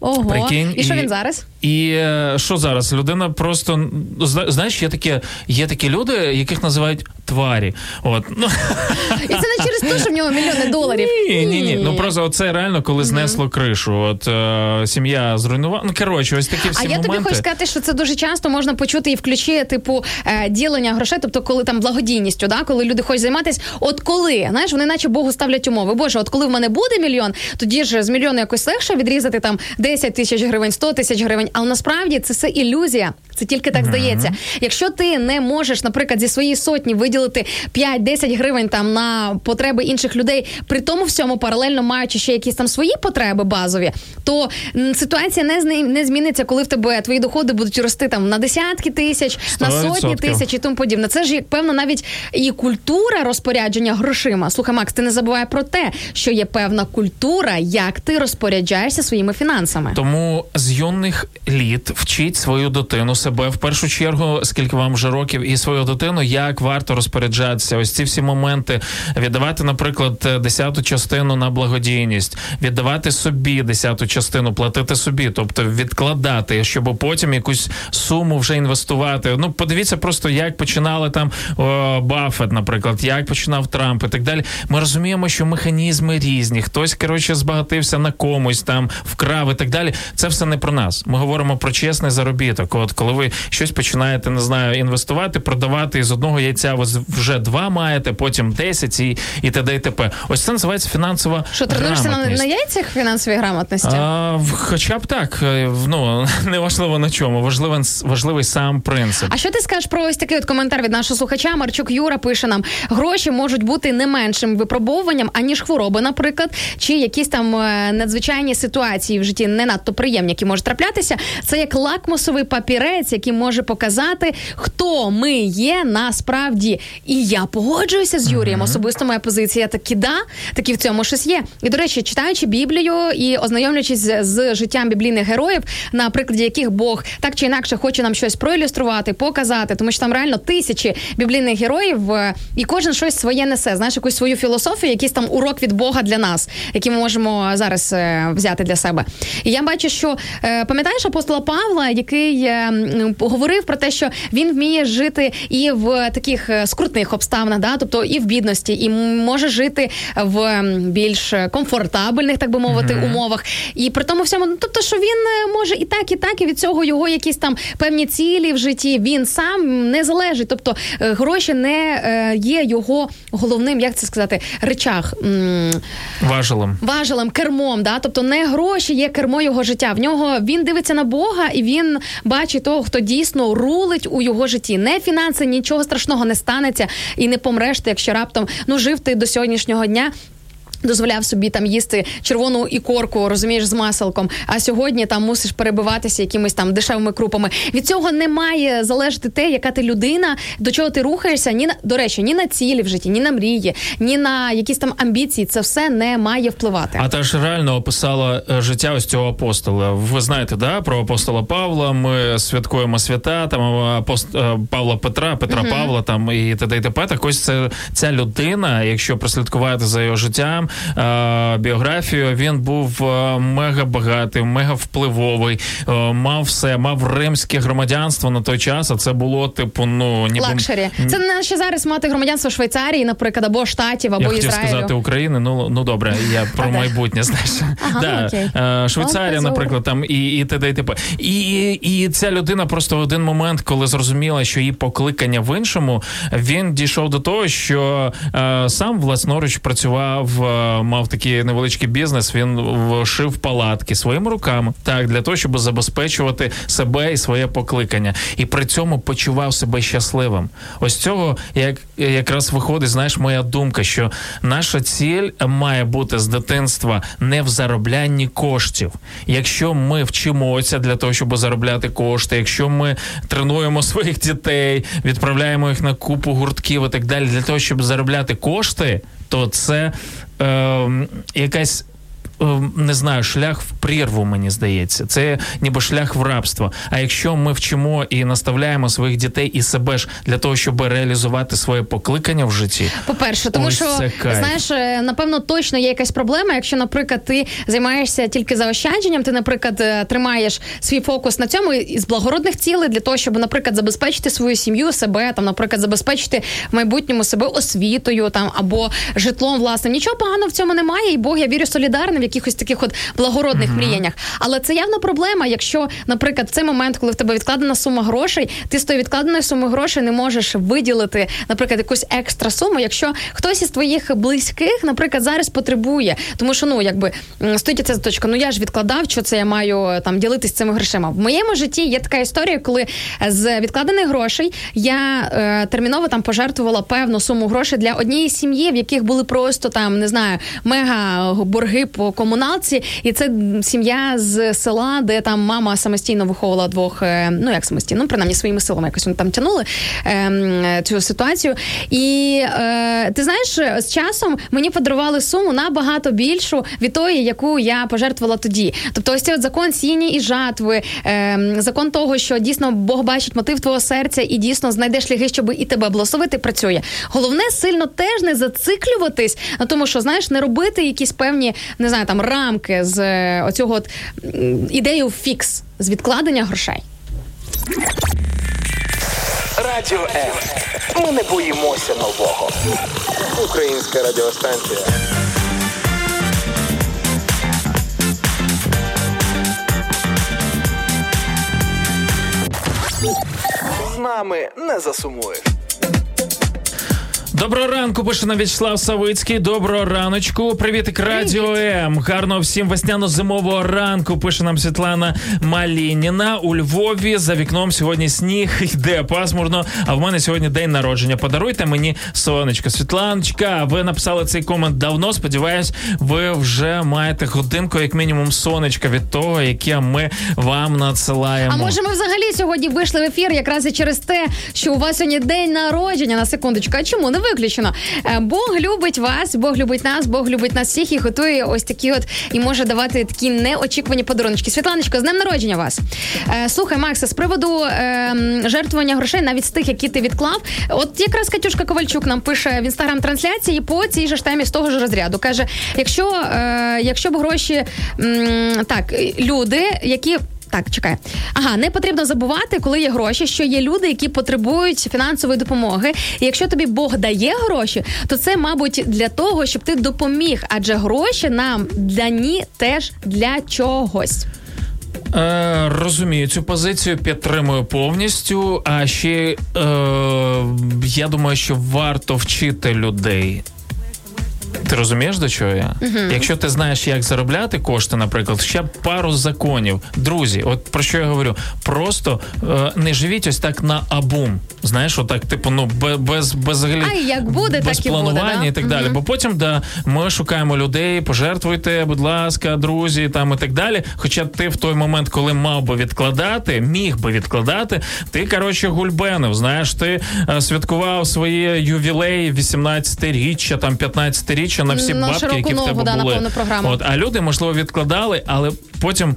Ого. Прикинь, і що він зараз? І е, що зараз? Людина просто знаєш, є такі, є такі люди, яких називають тварі. От ну І це не через те, що в нього мільйони доларів. ні, ні, ні. Ну просто це реально, коли знесло кришу. От е, сім'я зруйнувала. Ну коротше, ось такі всі А я моменти. тобі хочу сказати, що це дуже часто можна почути і в ключі, типу, е, ділення грошей, тобто коли там благодійністю, да, коли люди хочуть займатися. От коли, знаєш, вони наче Богу ставлять умови. Боже, от коли в мене буде мільйон, тоді ж з мільйону якось легше відрізати там 10 тисяч гривень, 100 тисяч гривень. Але насправді це все ілюзія. Це тільки так здається. Якщо ти не можеш, наприклад, зі своєї сотні виділити 5-10 гривень там на потреби інших людей, при тому всьому паралельно маючи ще якісь там свої потреби базові, то ситуація не не зміниться, коли в тебе твої доходи будуть рости там на десятки тисяч, на сотні тисяч і тому подібне. Це ж як, певно навіть і культура розпорядження грошима. Слухай, Макс, ти не забувай про те, що є певна культура, як ти розпоряджаєшся своїми фінансами. Тому з юних літ вчіть свою дитину себе в першу чергу, скільки вам вже років, і свою дитину, як варто розпоряджатися. Ось ці всі моменти віддавати, наприклад, десяту частину на благодійність, віддавати собі десяту частину, платити собі, тобто відкладати, щоб потім якусь суму вже інвестувати. Ну, подивіться просто, як починали там о, Баффет, наприклад, як починав Трамп і так далі. Ми розуміємо, що механізми різні. Хтось коротше збагатився на комусь, там вкрав і так далі. Це все не про нас. Ми говоримо про чесний заробіток. От коли ви щось починаєте, не знаю, інвестувати, продавати і з одного яйця ви вже два маєте, потім 10 і, і т.д. і т.п. Ось це називається фінансова Що тренуєшся на, на яйцях фінансової грамотності? А, хоча б так, е, ну <laughs> не важливо на чому, важливий, важливий сам принцип. А що ти скажеш про ось такий от коментар від нашого слухача? Марчук Юра пише нам: гроші можуть бути не меншим випробовуванням, аніж хвороби, наприклад, чи якісь там е, надзвичайні ситуації в житті не надто приємні, які можуть траплятися. Це як лакмусовий папірець, який може показати, хто ми є насправді. І я погоджуюся з Юрієм. Особисто моя позиція таки да, таки в цьому щось є. І до речі, читаючи Біблію і ознайомлюючись з, життям біблійних героїв, на прикладі яких Бог так чи інакше хоче нам щось проілюструвати, показати, тому що там реально тисячі біблійних героїв, е, і кожен щось своє несе. Знаєш, якусь свою філософію, якийсь там урок від Бога для нас, який ми можемо зараз е, взяти для себе. І я бачу, що е, пам'ятаєш апостола Павла, який е, говорив про те, що він вміє жити і в таких е, скрутних обставинах, да, тобто і в бідності, і може жити в більш комфортабельних, так би мовити, умовах. І при тому всьому, ну, тобто, що він може і так, і так, і від цього його якісь там певні цілі в житті. Він сам не залежить. Тобто гроші не є його головним, як це сказати, речах. Важелем. важелем, кермом, да? тобто не гроші є кермо його життя. В нього він дивиться на Бога і він бачить того, хто дійсно рулить у його житті. Не фінанси, нічого страшного не станеться і не помреш ти, якщо раптом ну жив ти до сьогоднішнього дня. Дозволяв собі там їсти червону ікорку, розумієш, з маселком. А сьогодні там мусиш перебиватися якимись там дешевими крупами. Від цього не має залежати те, яка ти людина, до чого ти рухаєшся. Ні на до речі, ні на цілі в житті, ні на мрії, ні на якісь там амбіції. Це все не має впливати. А та ж реально описала е, життя ось цього апостола. Ви знаєте, да, про апостола Павла. Ми святкуємо свята, там апост... е, Павла Петра, Петра Павла там і т.д. і т.п. Так ось це ця людина, якщо прослідкувати за його життям, е, біографію, він був е, мега багатий, мега впливовий, е, мав все, мав римське громадянство на той час. А це було типу, ну ніби luxury. Це не наче зараз мати громадянство Швейцарії, наприклад, або Штатів, або я хотів Ізраїлю. сказати України. Ну ну добре, я про А, майбутнє. Знаєш, Ага, да, окей. е, Швейцарія, наприклад, там і, і т.д. і т.п. І, і ця людина просто в один момент, коли зрозуміла, що її покликання в іншому, він дійшов до того, що е, сам власноруч працював е, мав такий невеличкий бізнес. Він шив палатки своїми руками, так для того, щоб забезпечувати себе і своє покликання, і при цьому почував себе щасливим. Ось цього як якраз виходить, знаєш, моя думка, що наша ціль має бути з дитинства не в зароблянні коштів. Якщо ми вчимося для того, щоб заробляти кошти, якщо ми тренуємо своїх дітей, відправляємо їх на купу гуртків і так далі, для того, щоб заробляти кошти, то це е, якась. Е, Не знаю, шлях в прірву, мені здається, це ніби шлях в рабство. А якщо ми вчимо і наставляємо своїх дітей і себе ж для того, щоб реалізувати своє покликання в житті, По-перше, тому що знаєш, е, напевно, точно є якась проблема. Якщо, наприклад, ти займаєшся тільки заощадженням, ти, наприклад, е, тримаєш свій фокус на цьому із благородних цілей для того, щоб, наприклад, забезпечити свою сім'ю, себе там, наприклад, забезпечити в майбутньому себе освітою там або житлом власним. Нічого поганого в цьому немає, і Бог, я вірю, солідарний в якихось таких от благородних мріяннях. Але це явна проблема, якщо, наприклад, в цей момент, коли в тебе відкладена сума грошей, ти з тої відкладеної суми грошей не можеш виділити, наприклад, якусь екстра суму, якщо хтось із твоїх близьких, наприклад, зараз потребує, тому що ну якби стоїть ця точка, ну я ж відкладав, що це я маю там ділитись цими грошима. В моєму житті є така історія, коли з відкладених грошей я е, терміново там пожертвувала певну суму грошей для однієї сім'ї, в яких були просто там не знаю мега борги по комуналці, і це сім'я з села, де там мама самостійно виховувала двох, е, ну як самостійно, ну принаймні своїми силами якось вони там тянули е, цю ситуацію. І е, ти знаєш, з часом мені подарували суму набагато більшу від тої, яку я пожертвувала тоді. Тобто, ось цей от закон сіні і жатви, е, закон того, що дійсно Бог бачить мотив твого серця і дійсно знайде шляхи, щоб і тебе благословити, працює. Головне сильно теж не зациклюватись на тому, що знаєш, не робити якісь певні, не знаю, там рамки з е, оцього от ідею фікс з відкладення грошей. Радіо М. Ми не боїмося нового. Українська радіостанція. З нами не засумуєш. Доброго ранку, пише нам В'ячеслав Савицький. Доброго раночку. Привітик Радіо М. Гарного всім весняно-зимового ранку. Пише нам Світлана Малініна. У Львові за вікном сьогодні сніг <laughs> йде пасмурно. А в мене сьогодні день народження. Подаруйте мені сонечко. Світланочка, ви написали цей комент давно. Сподіваюсь, ви вже маєте годинку, як мінімум, сонечка від того, яке ми вам надсилаємо. А може, ми взагалі сьогодні вийшли в ефір якраз і через те, що у вас сьогодні день народження на секундочку. А чому не виключено? Е, Бог любить вас, Бог любить нас, Бог любить нас всіх і готує ось такі от і може давати такі неочікувані подарунки. Світланочко, з днем народження вас. Е, Слухай, Макса, з приводу е, жертвування грошей навіть з тих, які ти відклав. От якраз Катюшка Ковальчук нам пише в інстаграм-трансляції по цій же ж темі з того ж розряду. Каже: якщо, е, якщо б гроші так, люди, які. Так, чекай. Ага, не потрібно забувати, коли є гроші, що є люди, які потребують фінансової допомоги. І якщо тобі Бог дає гроші, то це, мабуть, для того, щоб ти допоміг. Адже гроші нам дані теж для чогось. Е, розумію цю позицію, підтримую повністю. А ще е, я думаю, що варто вчити людей. Ти розумієш, до чого я? Якщо ти знаєш, як заробляти кошти, наприклад, ще пару законів. Друзі, от про що я говорю? Просто е, не живіть ось так на абум. Знаєш, отак, типу, ну без без взагалі А як буде, без так і буде, планування да? і так далі. Бо потім да, ми шукаємо людей, пожертвуйте, будь ласка, друзі, там і так далі. Хоча ти в той момент, коли мав би відкладати, міг би відкладати, ти коротше гульбенив. Знаєш, ти е, святкував свої ювілеї, 18-річчя, там 15-річчя на всі На бабки, які в ногу, тебе да, на повну програму. От, а люди, можливо, відкладали, але потім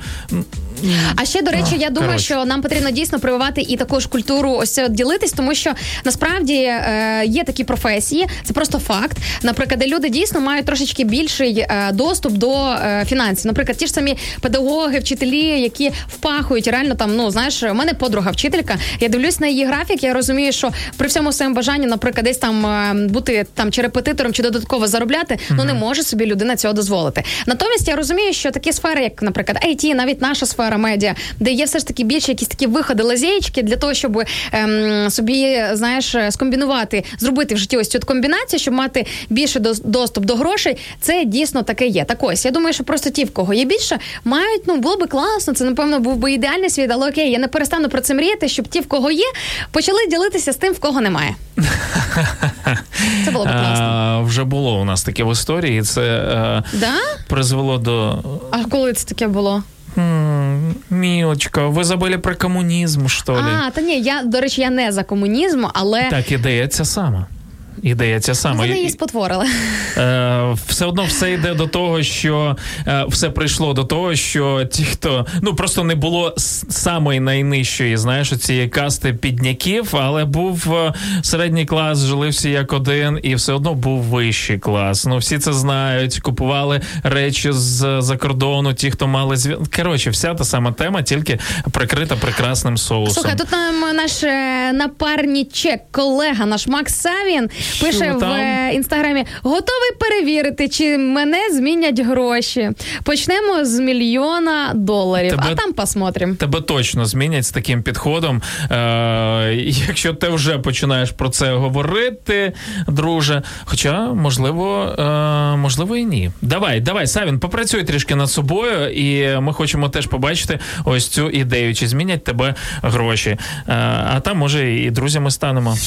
А ще до речі, я думаю, що нам потрібно дійсно прививати і таку ж культуру ось ділитись, тому що насправді е, є такі професії, це просто факт. Наприклад, де люди дійсно мають трошечки більший е, доступ до е, фінансів. Наприклад, ті ж самі педагоги, вчителі, які впахують реально там. Ну знаєш, у мене подруга вчителька. Я дивлюсь на її графік. Я розумію, що при всьому своєму бажанні, наприклад, десь там е, бути там чи репетитором, чи додатково заробляти, ну не може собі людина цього дозволити. Натомість я розумію, що такі сфери, як, наприклад, IT, навіть наша сфера, Медіа, де є все ж таки більше якісь такі виходи, лазєєчки для того, щоб ем, собі знаєш скомбінувати, зробити в житті ось цю комбінацію, щоб мати більше дос- доступ до грошей. Це дійсно таке є. Так ось я думаю, що просто ті, в кого є більше, мають ну було би класно. Це напевно був би ідеальний світ, але окей, я не перестану про це мріяти, щоб ті, в кого є, почали ділитися з тим, в кого немає. <laughs> Це було б класно. А, вже було у нас таке в історії. Це е, Да? призвело до А коли це таке було? М, Мілочка, ви забули про комунізм, що ли? А, та ні, я до речі, я не за комунізм, але Так, і дається сама. Ідея ця сама. вони її спотворили. <laughs> Е, все одно все йде до того, що е, все прийшло до того, що ті, хто ну просто не було самої найнижчої, знаєш, цієї касти підняків, але був е, середній клас, жили всі як один, і все одно був вищий клас. Ну всі це знають, купували речі з за кордону, ті, хто мали зв'язок. Коротше, вся та сама тема, тільки прикрита прекрасним соусом. Слухай, тут нам наш напарнічек, колега, наш Макс Савін, пише в там? е, інстаграмі: готовий перевірити, чи мене змінять гроші. Почнемо з мільйона доларів, Тебе- а там посмотрим. Тебе точно змінять з таким підходом. Е, якщо ти вже починаєш про це говорити, друже. Хоча, можливо, е, можливо, і ні. Давай, давай, Савін, попрацюй трішки над собою, і ми хочемо теж побачити ось цю ідею, чи змінять тебе гроші. Е, а там, може, і друзями станемо.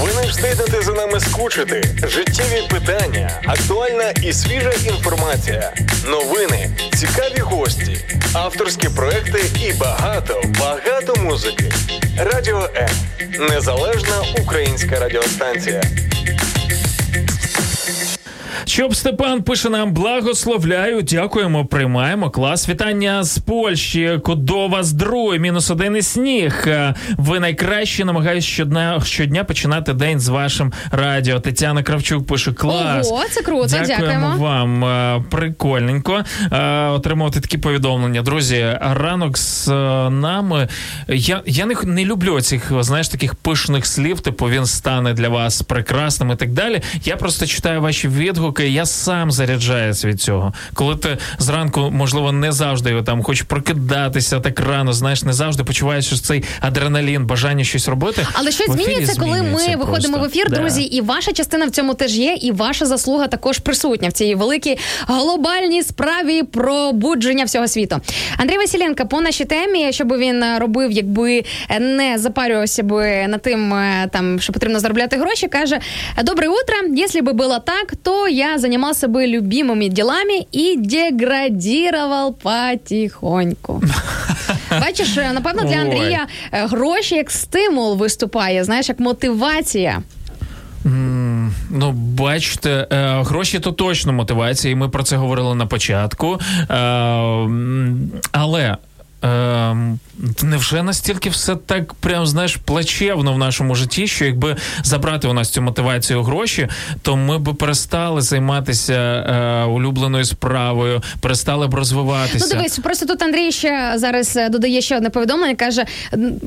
Ви не встигнете за нами скучити. Життєві питання, актуальна і свіжа інформація, новини, цікаві гості, авторські проекти і багато, багато музики. Радіо М. Незалежна українська радіостанція. Щоб Степан пише нам благословляю, дякуємо, приймаємо. Клас. Вітання з Польщі. Кудова з другої, мінус один і сніг. Е, Ви найкращі намагаюсь щодня щодня починати день з вашим радіо. Тетяна Кравчук пише клас. Ого, це круто, дякуємо. вам. Е, Прикольненько е, отримувати такі повідомлення. Друзі, ранок з нами. Я, я не, не люблю цих, знаєш, таких пишних слів, типу він стане для вас прекрасним і так далі. Я просто читаю ваші відгуки, я сам заряджаюся від цього. Коли ти зранку, можливо, не завжди там хочеш прокидатися так рано, знаєш, не завжди почуваєш що цей адреналін, бажання щось робити. Але щось змінюється, коли ми змінюється виходимо просто. в ефір, Да. друзі, і ваша частина в цьому теж є, і ваша заслуга також присутня в цій великій глобальній справі пробудження всього світу. Андрій Василенко по нашій темі, що би він робив, якби не запарювався би над тим, е, там що потрібно заробляти гроші, каже: Добре утро. Якщо би було так, то я займався би любимими ділами і деградував потихоньку. <laughs> Бачиш, напевно, для Андрія е, гроші як стимул виступає, знаєш, як мотивація. Ну, бачите, е, гроші то точно мотивація, і ми про це говорили на початку. Е, але. Е, невже настільки все так прям знаєш плачевно в нашому житті, що якби забрати у нас цю мотивацію гроші, то ми б перестали займатися е, улюбленою справою, перестали б розвиватися. Ну, дивись, просто тут Андрій ще зараз е, додає ще одне повідомлення. каже: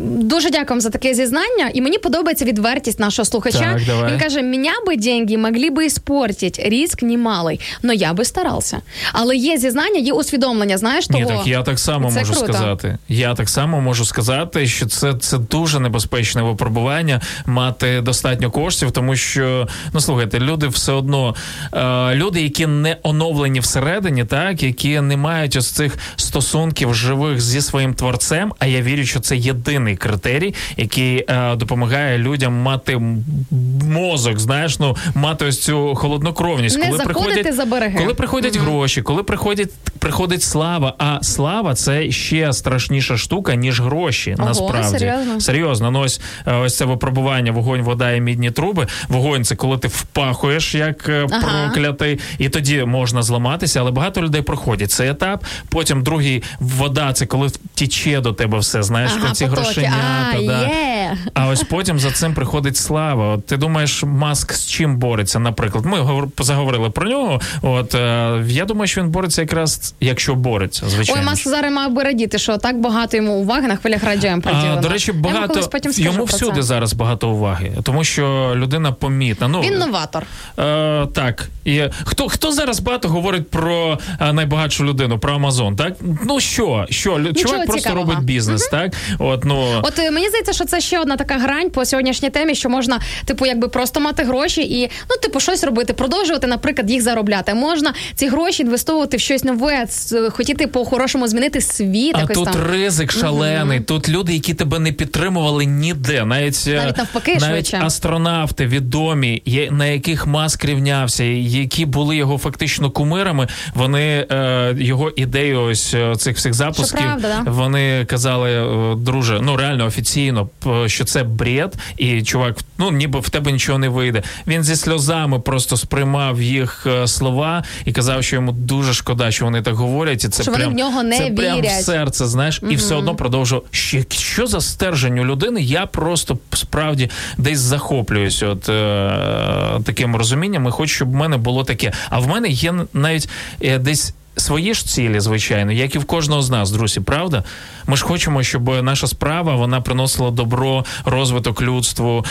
дуже дякую за таке зізнання, і мені подобається відвертість нашого слухача. Так, давай. Він каже: мене би деньги могли би іспортити, риск немалий, но я би старався. Але є зізнання, є усвідомлення. Знаєш того? Ні, так я так само Це можу круто. сказати. Я так само можу сказати, що це, це дуже небезпечне випробування мати достатньо коштів, тому що ну слухайте, люди все одно е, люди, які не оновлені всередині, так які не мають ось цих стосунків живих зі своїм творцем. А я вірю, що це єдиний критерій, який е, допомагає людям мати мозок, знаєш, ну мати ось цю холоднокровність, Не коли приходять за береги. коли приходять гроші, коли приходять приходить слава. А слава це ще страшніша штука, ніж гроші. Ого, насправді серйозно? серйозно. Ну ось е, ось це випробування, вогонь, вода і мідні труби. Вогонь це коли ти впахуєш як е, Ага. проклятий, і тоді можна зламатися. Але багато людей проходять цей етап. Потім другий вода це коли тіче до тебе все. Знаєш, Ага, ці грошенята. А, да. є. А ось потім за цим приходить слава. От ти думаєш, маск з чим бореться? Наприклад, ми заговорили про нього. От е, я думаю, що він бореться якраз, якщо бореться, звичайно. Ой, Маск зараз мав би радіти, що так багато йому уваги на хвилях радіо приділено. А, до речі, багато колись потім скажу йому всюди це. зараз багато уваги, тому що людина помітна. Ну Він новатор. Е, так. І хто, хто зараз багато говорить про е, найбагатшу людину, про Амазон, так? Ну що, що Нічого чувак просто цікавого. робить бізнес, так? От, ну, От е, мені здається, що це ще одна така грань по сьогоднішній темі, що можна, типу, якби просто мати гроші і ну, типу, щось робити, продовжувати, наприклад, їх заробляти. Можна ці гроші інвестовувати в щось нове, хотіти по-хорошому змінити світ. а якось тут там. ризик шалений, тут люди, які тебе не підтримували ніде, навіть, е, Навіть навпаки, навіть швидше. астронавти відомі, на яких Маск рівнявся, які були його фактично кумирами. Вони е, його ідею ось е, цих всіх запусків, правда, да. вони казали, е, друже, ну реально офіційно, що це бред, і чувак, ну ніби в тебе нічого не вийде. Він зі сльозами просто сприймав їх е, слова і казав, що йому дуже шкода, що вони так говорять, і це Що вони прям в нього не це прям в серце, знаєш, і все одно продовжував. Що, що за стержень у людини? Я просто справді десь захоплююсь от е, таким розумінням. І хочу, щоб в мене було таке. А в мене є навіть е, десь. Свої ж цілі, звичайно, як і в кожного з нас, друзі, правда? Ми ж хочемо, щоб наша справа вона приносила добро, розвиток людству,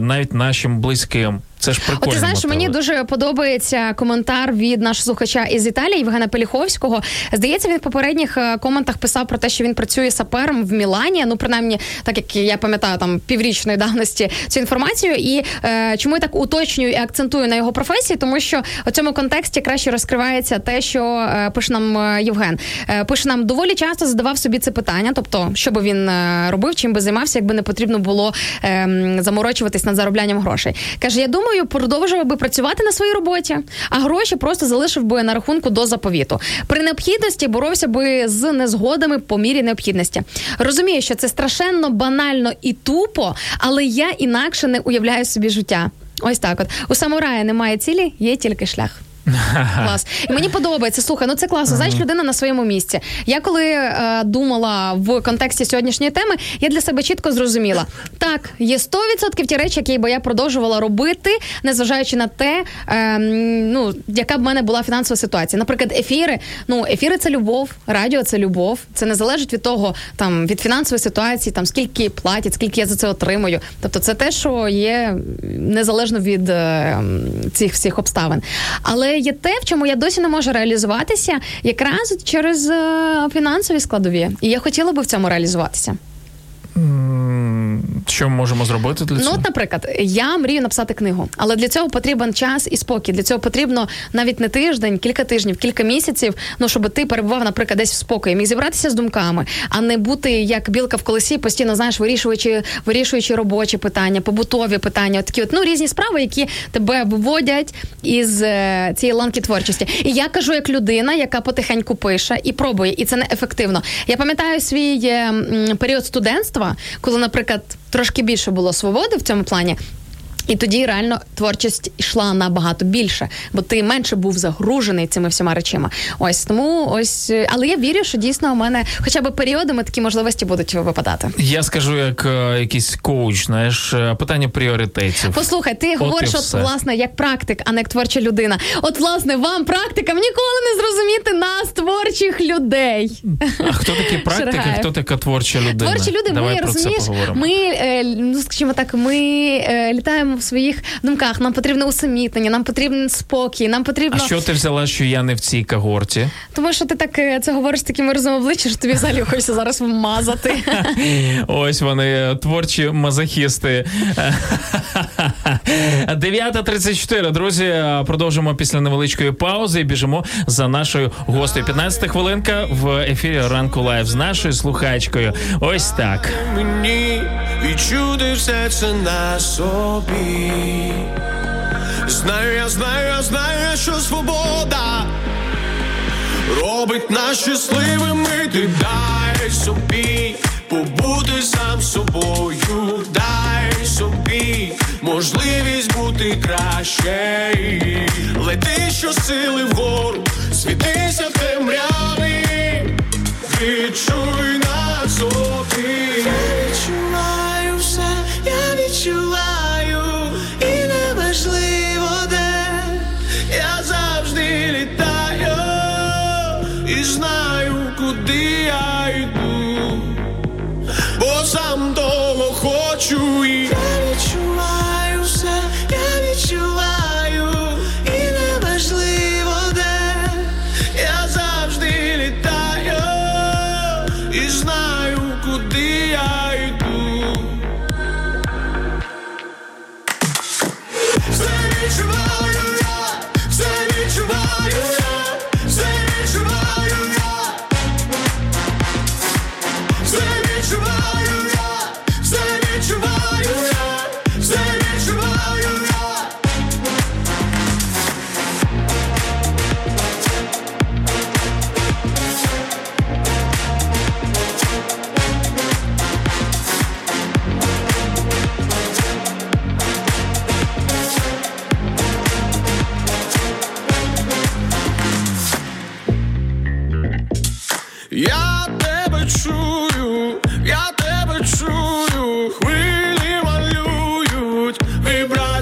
навіть нашим близьким. Це ж прикольно. От ти знаєш, мені дуже подобається коментар від нашого слухача із Італії Євгена Пеліховського. Здається, він в попередніх е, коментах писав про те, що він працює сапером в Мілані. Ну, принаймні, так як я пам'ятаю, там піврічної давності цю інформацію. І е, чому я так уточнюю і акцентую на його професії, тому що у цьому контексті краще розкривається те, що е, пише нам е, Євген. Е, пише нам доволі часто задавав собі це питання, тобто, що би він е, робив, чим би займався, якби не потрібно було е, заморочуватись над зароблянням грошей. Каже, я думаю, продовжував би працювати на своїй роботі, а гроші просто залишив би на рахунку до заповіту. При необхідності боровся би з незгодами по мірі необхідності. Розумію, що це страшенно банально і тупо, але я інакше не уявляю собі життя. Ось так, от у самурая немає цілі, є тільки шлях. <laughs> Клас. І мені подобається. Слухай, ну це класно. Знаєш, людина на своєму місці. Я коли е, думала в контексті сьогоднішньої теми, я для себе чітко зрозуміла: так, є 100% ті речі, які би я продовжувала робити, незважаючи на те, е, ну яка б в мене була фінансова ситуація. Наприклад, ефіри. Ну, ефіри це любов, радіо це любов. Це не залежить від того, там від фінансової ситуації, там скільки платять, скільки я за це отримую. Тобто, це те, що є незалежно від е, цих всіх обставин. Але є те, в чому я досі не можу реалізуватися, якраз через е, фінансові складові. І я хотіла би в цьому реалізуватися. Що ми можемо зробити для Ну, от, наприклад, я мрію написати книгу, але для цього потрібен час і спокій. Для цього потрібно навіть не тиждень, кілька тижнів, кілька місяців. Ну щоб ти перебував, наприклад, десь в спокої, міг зібратися з думками, а не бути як білка в колесі, постійно знаєш, вирішуючи, вирішуючи робочі питання, побутові питання, от такі от ну різні справи, які тебе виводять із е, цієї ланки творчості. І я кажу, як людина, яка потихеньку пише і пробує, і це не ефективно. Я пам'ятаю свій е, період студентства, коли, наприклад, трошки більше було свободи в цьому плані. І тоді реально творчість йшла набагато більше, бо ти менше був загружений цими всіма речима. Ось тому ось, але я вірю, що дійсно у мене хоча б періодами такі можливості будуть випадати. Я скажу, як е, якийсь коуч, знаєш, е, питання пріоритетів. Послухай, ти От говориш, от, власне, як практик, а не як творча людина. От, власне, вам практикам ніколи не зрозуміти нас, творчих людей. А хто такий <laughs> практик, а Шаргаєв. хто така творча людина? Творчі люди, Давай ми розумієш, ми е, ну скажімо так, ми е, літаємо в своїх думках. Нам потрібне усамітнення, нам потрібен спокій, нам потрібно. А що ти взяла, що я не в цій когорті? Тому що ти так е, це говориш з таким виразом обличчя, що тобі взагалі хочеться зараз вмазати. <laughs> Ось вони е, творчі мазохісти. <laughs> 9.34, друзі. е, Продовжимо після невеличкої паузи і біжимо за нашою гостею. 15 хвилинка в ефірі ранку лайв з нашою слухачкою. Ось так. мені відчути все це на собі. Знаю, я знаю, я знаю, що свобода робить нас щасливими. Ти дай собі побути сам собою, дай собі можливість бути краще. Лети щосили вгору, світися в. Відчуй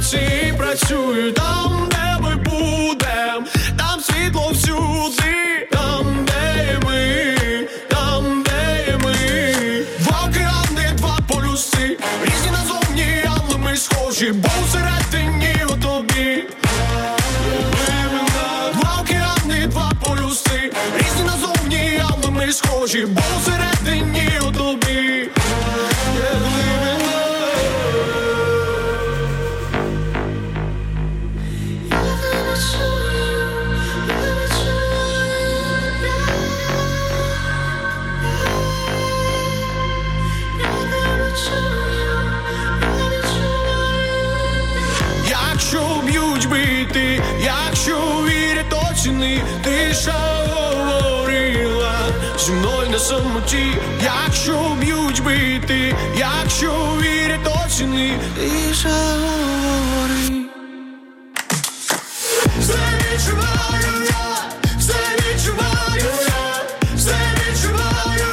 вібрації працюють там, де ми будем, там світло всюди, там, де ми, там, де ми. Два океани, два полюси, різні назовні, але ми схожі, бо всередині у тобі. Два океани, два полюси, різні назовні, але ми схожі, бо всередині у. Якщо вірять точні, ти говорила зі мною на самоті, якщо б'ють бити, якщо вірять точні, ти ж говори. Все все відчуваю я, все відчуваю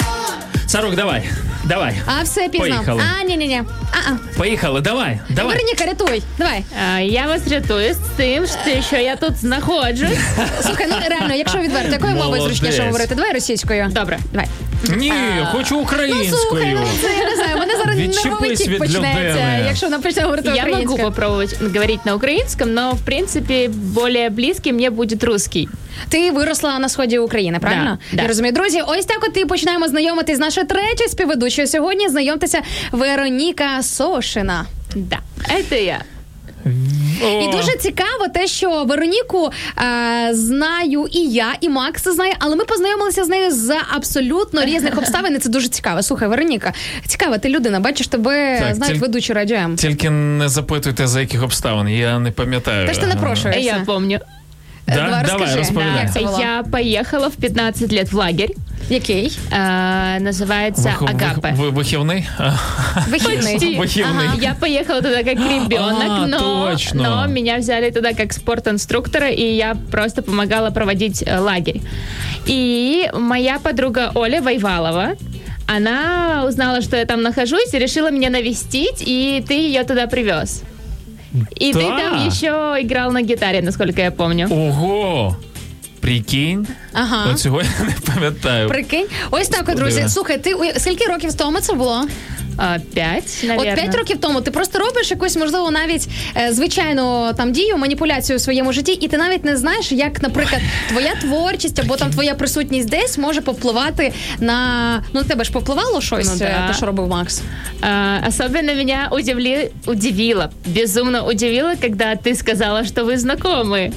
я. Сарук, давай, давай. А все пізно. Поїхали. А, ні, ні, ні. А, а. Поїхали, давай, давай. Вероніка, рятуй. Давай. А, Я вас рятую з тим, що- я тут знаходжусь. <laughs> Слухай, ну реально, якщо відверто, якою мовою Молодець. зручніше говорити? Давай російською. Добре. Давай. Ні, хочу Ну слухай, українською. ну це я не знаю. Мене зараз Відчепись нервовий тік почнеться, людини. якщо вона почне говорити Я могу українською. попробовать говорить на украинском, но в принципе более близкий мне будет русский. Ти виросла на сході України, правильно? Да, да. Я розумію. Друзі, ось так от і починаємо знайомитись з нашою третьою співведучою сьогодні. Знайомтеся Вероніка Сошина. Да, это я. І дуже цікаво те, що Вероніку е, знаю і я, і Макс знає, але ми познайомилися з нею за абсолютно різних обставин. І це дуже цікаво. Слухай, Вероніка, цікава, ти людина, бачиш, тебе Так, знають тіль- ведучі радіо М. Тільки не запитуйте, за яких обставин, я не пам'ятаю. Та ж ти напрошуєшся. Я помню. Да? Давай, Давай, розкажи. розповідай. Як це було? Я поехала в 15 лет в лагерь. Який? А, называется Вих- Агапе. вих- ви- Вихівний? А, Вихідний. Почти. Вихівний. Я поехала туда как ребенок, А, но, точно. но меня взяли туда как спортинструктора, и я просто помогала проводить э, лагерь. И моя подруга Оля Вайвалова, она узнала, что я там нахожусь, и решила меня навестить, и ты ее туда привез. И ты там еще играл на гитаре, насколько я помню. Ого! Прикинь. Ага. От цього я не пам'ятаю. Прикинь. Ось так, от, друзі. Господи. Слухай, ти у- скільки років тому це було? А, пять, наверное. От 5 років тому ти просто робиш якусь, можливо, навіть е, звичайну там дію, маніпуляцію у своєму житті, і ти навіть не знаєш, як, наприклад, твоя творчість або там твоя присутність десь може повпливати на ну на тебе ж повпливало щось, Ну, да. е, те, що робив Макс. А, особенно меня удивли, удивило, безумно удивило, когда ты сказала, что вы знакомы.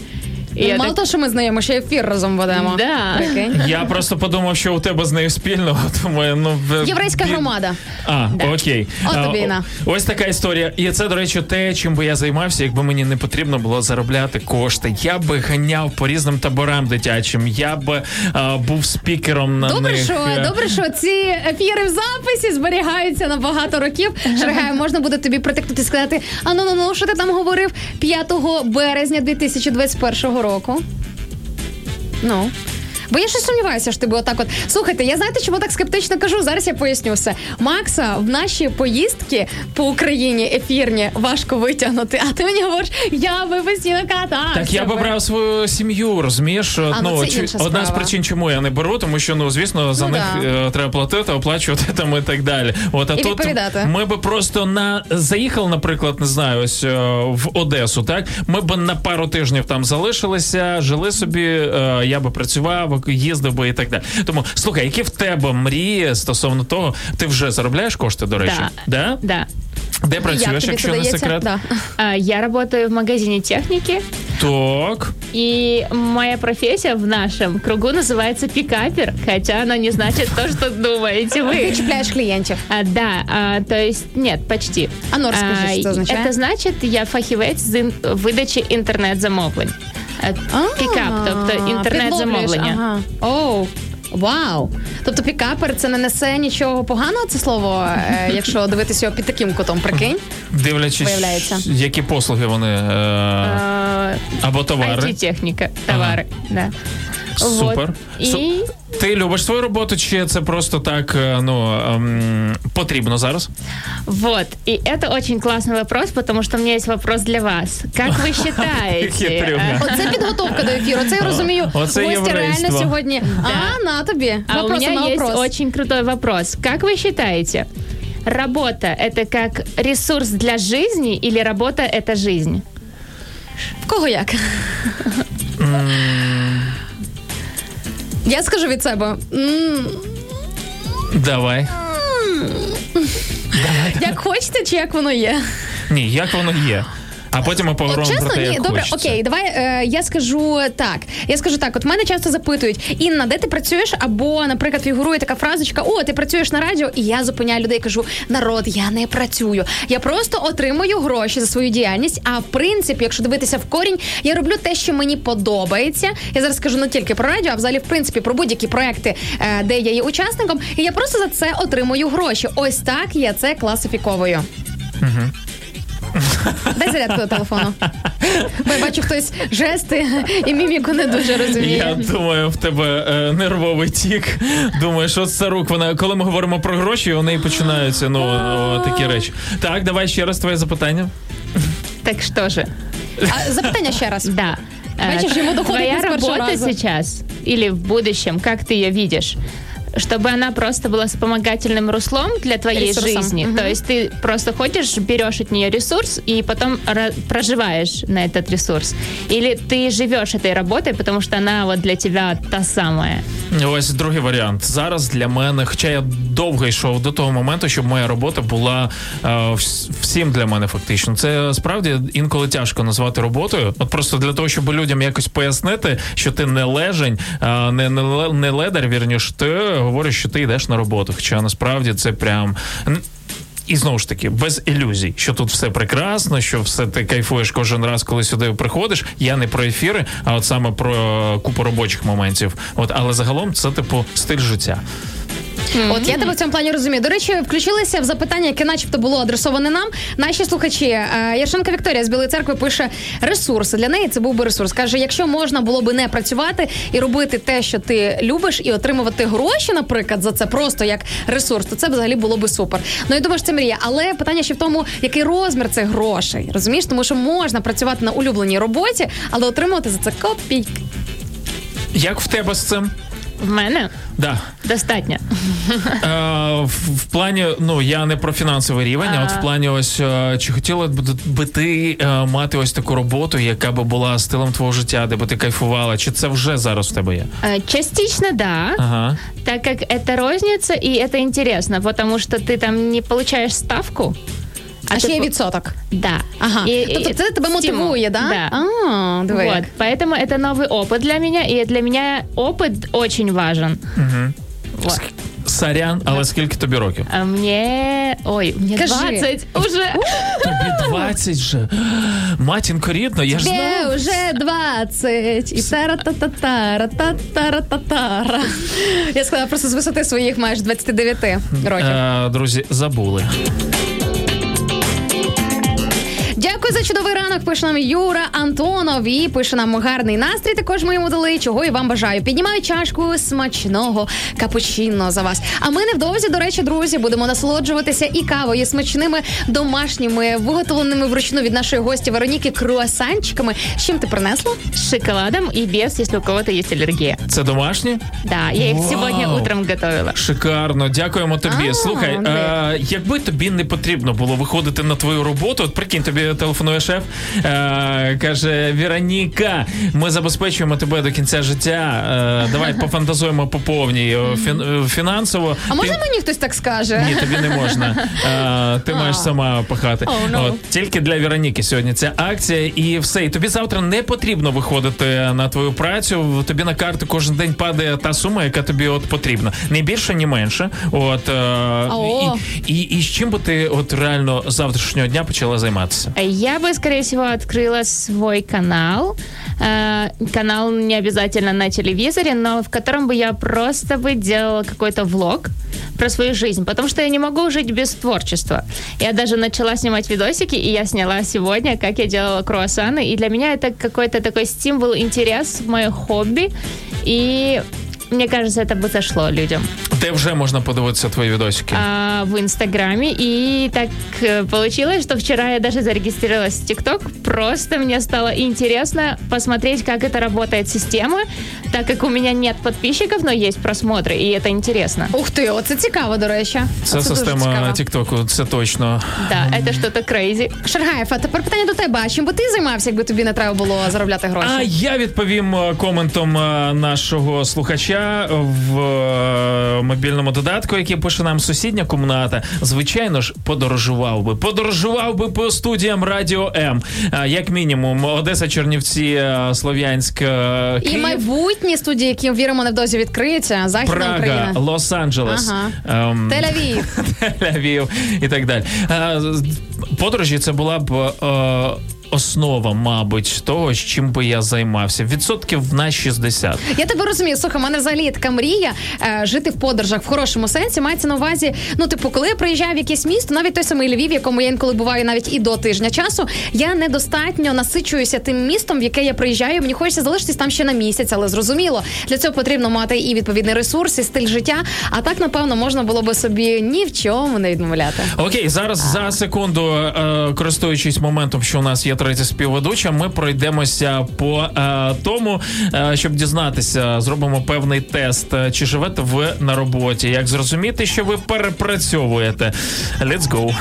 И Ну, я мало так- того, що ми знайомі, ще ефір разом ведемо. Да. Я просто подумав, що у тебе з нею спільного, <laughs> тому ну в- Єврейська бі- громада. А, окей. От А, тобі на. Ось така історія. І це, до речі, те, чим би я займався, якби мені не потрібно було заробляти кошти. Я би ганяв по різним таборам дитячим. Я би а, був спікером на Добре, них. що Е, добре, що ці ефіри в записі зберігаються на багато років. Шаргаю, можна буде тобі притикнути і сказати: а ну ну ну, що ти там говорив 5 березня 2021 року. Ну. Бо я щось сумніваюся, що ти би отак от. Слухайте, я знаєте, чому так скептично кажу? Зараз я поясню все. Макса в наші поїздки по Україні ефірні важко витягнути. А ти мені говориш, я би постійно катався. Так я би брав свою сім'ю, розумієш? А, ну, це чи- інша одна з причин, чому я не беру, тому що ну звісно за Ну, них да. е, треба платити, оплачувати там і так далі. От а І тут ми би просто на заїхали, наприклад, не знаю, ось е, в Одесу. Так ми б на пару тижнів там залишилися, жили собі. е, Я би працював, їздив би і так далі. Тому слухай, які в тебе мрії стосовно того, ти вже заробляєш кошти, до речі? Да. Да? Да. Де Як працюєш, тобі якщо це не дається? секрет? Да. А, Я работаю в магазине техники, Так. и моя профессия в нашем кругу называется пикапер, хотя она не значит то, что думаете Ти вы. чіпляєш клієнтів. А, да, а, то есть нет, почти. А ну, расскажи, А, что это означает? Это значит, я фахівець з ін- видачі інтернет-замовлень. Е, Пікап, тобто інтернет-замовлення. Ага. Вау! Тобто пікапер це не несе нічого поганого, це слово, е, <laughs> якщо дивитися його під таким кутом, прикинь. Дивлячись, Виявляється. які послуги вони. Е... Або товари. it техніка, товари. Ага. да. Супер. Вот. Су- И Ти любиш свою роботу, чи це просто так е, ну, ем, потрібно зараз? вот, и это очень классный вопрос, потому что у меня есть вопрос для вас. Как вы <laughs> считаете? Хитрюга. э, Оце підготовка до ефіру. Це я розумію. Оце Гості реально єврейство. сьогодні. А, на тобі. А у Вопрос меня на есть вопрос. очень крутой вопрос. Как вы считаете, работа это как ресурс для жизни или работа это жизнь? В кого як? Я скажу від себе. Давай. Як хочете, чи як воно є? Ні, як воно є. А потім ми поговоримо чесно, про те, ні, як добре, хочеться. окей, давай е, я скажу так. Я скажу так: от мене часто запитують, Інна, де ти працюєш? Або, наприклад, фігурує така фразочка: О, ти працюєш на радіо, і я зупиняю людей, кажу: народ, я не працюю. Я просто отримую гроші за свою діяльність. А в принципі, якщо дивитися в корінь, я роблю те, що мені подобається. Я зараз скажу не тільки про радіо, а взагалі, в принципі, про будь-які проекти, е, де я є учасником, і я просто за це отримую гроші. Ось так я це класифіковую. Дай зарядку до телефону. Бо я бачу хтось жести і міміку не дуже розуміє. Я думаю, в тебе е, нервовий тік. Думаю, що це рук. Вона, коли ми говоримо про гроші, у неї починаються ну, о, такі речі. Так, давай ще раз твоє запитання. Так что же? А, запитання ще раз. Да. Э, Бачишь, ему доходит Твоя с работа сейчас или в будущем, как ты ее видишь? Чтобы она просто была вспомогательным руслом для твоей Ресурсом. жизни. Мгм. То есть ты просто ходишь, берешь от нее ресурс и потом ра- проживаешь на этот ресурс. Или ты живешь этой работой, потому что она вот для тебя та самая. Ось другий варіант. Зараз для мене, хоча я довго йшов до того моменту, щоб моя робота була е, вс- всім для мене фактично. Це справді інколи тяжко назвати роботою. От просто для того, щоб людям якось пояснити, що ти не лежень, е, не, не, ле- не ледар, вірніш, ти говориш, що ти йдеш на роботу. Хоча насправді це прям. І знову ж таки, без ілюзій, що тут все прекрасно, що все ти кайфуєш кожен раз, коли сюди приходиш. Я не про ефіри, а от саме про купу робочих моментів. От, але загалом це типу стиль життя. От я тебе в цьому плані розумію. До речі, включилися в запитання, яке начебто було адресоване нам. Наші слухачі. Е, Яшенка Вікторія з Білої церкви пише ресурси. Для неї це був би ресурс. Каже, якщо можна було би не працювати і робити те, що ти любиш, і отримувати гроші, наприклад, за це просто як ресурс, то це взагалі було би супер. Ну я думаю, що це мрія. Але питання ще в тому, який розмір цих грошей. Розумієш, тому що можна працювати на улюбленій роботі, але отримувати за це копійки. Як в тебе з цим? В мене Да. достатньо. Е, в, в плані, ну я не про фінансовий рівень, а, от в плані, ось е, чи хотіла б би ти е, мати ось таку роботу, яка би була стилем твого життя, де би ти кайфувала? Чи це вже зараз в тебе є? Э, Частично да, Ага. так как это розница и это интересно, потому что ты там не получаешь ставку. А ще ты є по- відсоток. Да. Ага. И- тобто и це тебе стимул. мотивує, да? Да. А, диви як. Вот, поэтому это новый опыт для меня, и для меня опыт очень важен. Угу. Вот. Сорян, але скільки тобі років? А мне... Ой, мне Кажи. 20 уже. Тобі 20 вже. Матінко рідно, я ж Тебе знав. вже 20 і тара-та-та-тара, та-тара-та-тара. Я сказала просто з висоти своїх майже 29 років. Е, друзі, забули. Дякую за чудовий ранок. Пише нам Юра Антонов і пише нам гарний настрій. Також ми йому дали, чого і вам бажаю. Піднімаю чашку смачного капучино за вас. А ми невдовзі, до речі, друзі, будемо насолоджуватися і кавою, і смачними домашніми, виготовленими вручну від нашої гості Вероніки круасанчиками. З чим ти принесла? Шоколадом и без, если у кого-то есть аллергия. Це домашні? Да, я Вау. сегодня утром готовила. Шикарно, дякуємо тобі. А, Слухай, е, якби тобі не потрібно було виходити на твою роботу, от прикинь, тобі телефонує шеф, е, каже: Вероніка, ми забезпечуємо тебе до кінця життя. Е, давай пофантазуємо по повній е, фін- е, фінансово. А Ти- мені хтось так скаже? Ні, тобі не можна. Е, ти маєш сама пахати. Oh, no. От, тільки для Вероніки сьогодні ця акція, і все. І тобі завтра не потрібно виходити на твою працю. Тобі на карту кожен день падає та сума, яка тобі от потрібна. Не більше, ні менше. От е, і, і, і з чим би ти от реально завтрашнього дня почала займатися? Я бы, скорее всего, открыла свой канал. Э, Канал не обязательно на телевизоре, но в котором бы я просто бы делала какой-то влог про свою жизнь, потому что я не могу жить без творчества. Я даже начала снимать видосики, и я сняла сегодня, как я делала круассаны, и для меня это какой-то такой стимул, интерес мое хобби, и мне кажется, это бы зашло людям. Де вже можна подивитися твої відосики? а, в Инстаграме. И так э, получилось, что вчера я даже зарегистрировалась в ТикТок. Просто мне стало интересно посмотреть, как это работает система, так как у меня нет подписчиков, но есть просмотры, и это интересно. Ух ти, оце цікаво, до речі. Це Оце дуже система цікаво. Тіктоку, це точно. Да, это что-то крейзи. Шаргаєв, а тепер питання до тебе. А чим би ти займався, якби тобі не треба було заробляти гроші? А я відповім е, коментом е, нашого слухача в е, мобільному додатку, який пише нам сусідня комната. Звичайно ж, подорожував би. Подорожував би по студіям Радіо М. Е, Як мінімум, Одеса, Чернівці, е, Слов'янськ, е, І Київ. майбутні студії, які віримо невдовзі відкриються. Західна Прага, Україна. Лос-Анджелес, Ага. ем, Тель-Авів. <laughs> Тель-Авів і так далі. Е, Подорожі це була б е, основа, мабуть, того, чим би я займався. Відсотків на 60. Я тебе розумію. Слухай, у мене взагалі є така мрія е, жити в подорожах в хорошому сенсі. Мається на увазі. Ну, типу, коли я приїжджаю в якесь місто, навіть той самий Львів, в якому я інколи буваю навіть і до тижня часу, я недостатньо насичуюся тим містом, в яке я приїжджаю. Мені хочеться залишитись там ще на місяць, але зрозуміло, для цього потрібно мати і відповідний ресурс, і стиль життя. А так, напевно, можна було би собі ні в чому не відмовляти. Окей, зараз за секунду, е, користуючись моментом, що у нас є третя співведуча, ми пройдемося по е, тому, е, щоб дізнатися, зробимо певний тест. Е, Чи живете ви на роботі? Як зрозуміти, що ви перепрацьовуєте? Let's go.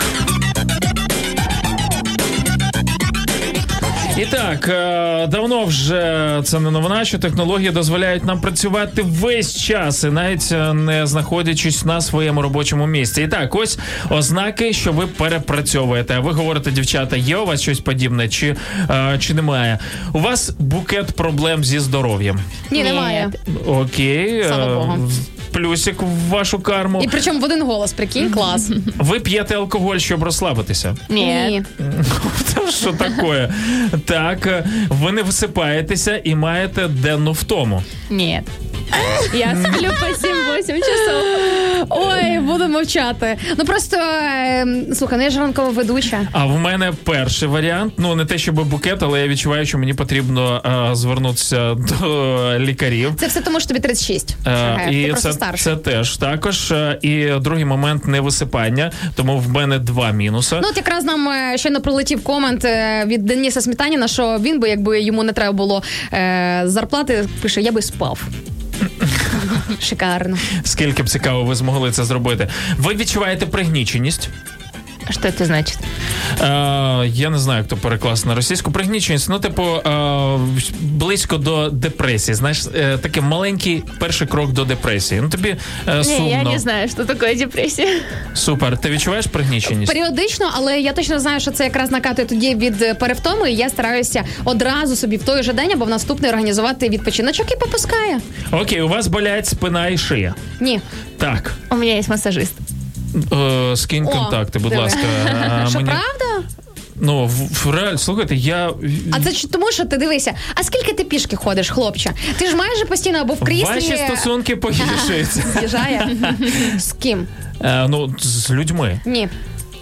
І так, е, давно вже це не новина, що технології дозволяють нам працювати весь час, і навіть е, не знаходячись на своєму робочому місці. І так, ось ознаки, що ви перепрацьовуєте. А ви говорите, дівчата, є у вас щось подібне, чи, е, чи немає? У вас букет проблем зі здоров'ям. Ні, немає. Окей. Слава Богу. Плюсик в вашу карму. І причому в один голос, прикинь, клас. Ви п'єте алкоголь, щоб розслабитися. Нет. <laughs> Та що таке? Так, е, ви не висипаєтеся і маєте денну втому. Нет. Я сплю по 7-8 часов. Ой, буду мовчати. Ну просто е, слухай, ну я ж ранкова ведуча. А в мене перший варіант. Ну не те, щоб букет, але я відчуваю, що мені потрібно е, звернутися до лікарів. Це все тому, що тобі 36. Е, Шагає, і просто це, старший. це теж також. Е, І другий момент невисипання, тому в мене два мінуси. Ну, от якраз нам е, щойно прилетів комент від Дениса Смітаніна, що він би, якби йому не треба було е, зарплати, пише, я би спав. <laughs> Шикарно. Скільки б цікаво ви змогли це зробити? Ви відчуваєте пригніченість? Что это значит? Е, я не знаю, як то перекласти на російську. Пригніченість, ну, типу, е, близько до депресії. Знаєш, е, такий маленький перший крок до депресії. Ну тобі е, сумно. Не, я не знаю, что такое депрессия. Супер. Ти відчуваєш пригніченість? Періодично, але я точно знаю, що це якраз накатує тоді від е, перевтоми. І я стараюся одразу собі в той же день або в наступний організувати відпочиночок і попускає. Окей, у вас болять спина і шия. Ні. Так. У меня есть массажист. Е, скинь О, контакти, будь диви. ласка. <laughs> Що мені- правда? Ну, в, в реаль, слухайте, я. А це тому, що ти дивися, а скільки ти пішки ходиш, хлопче? Ти ж майже постійно або в кріслі. Ваші стосунки погіршуються. З'їжджає. <laughs> З ким? Е, ну, з людьми. Ні.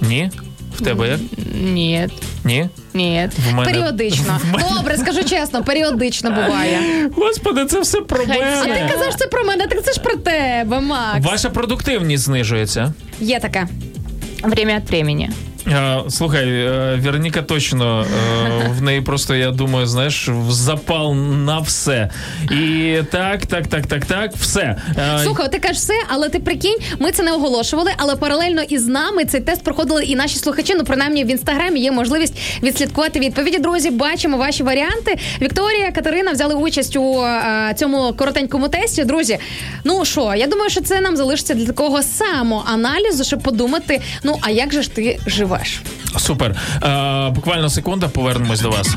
Ні? В тебе як? Нет. Ні? Ні. В мене... Періодично. Мене- Добре, скажу чесно, періодично буває. Господи, це все про А ти мене. казав, це про мене, так це ж про тебе, Макс. Ваша продуктивність знижується. Є таке. Время від времени. Слухай, е, Вероніка точно е, в неї просто, я думаю, знаєш, запал на все. І так, так, так, так, так, все. Е, Слухай, ти кажеш все, але ти прикинь, ми це не оголошували, але паралельно із нами цей тест проходили і наші слухачі. Ну, принаймні в інстаграмі є можливість відслідкувати відповіді. Друзі, бачимо ваші варіанти. Вікторія, Катерина взяли участь у цьому коротенькому тесті. Друзі, ну що, я думаю, що це нам залишиться для такого самоаналізу, щоб подумати: ну а як же ж ти живеш? Супер. Е, буквально секунда, повернемось до вас.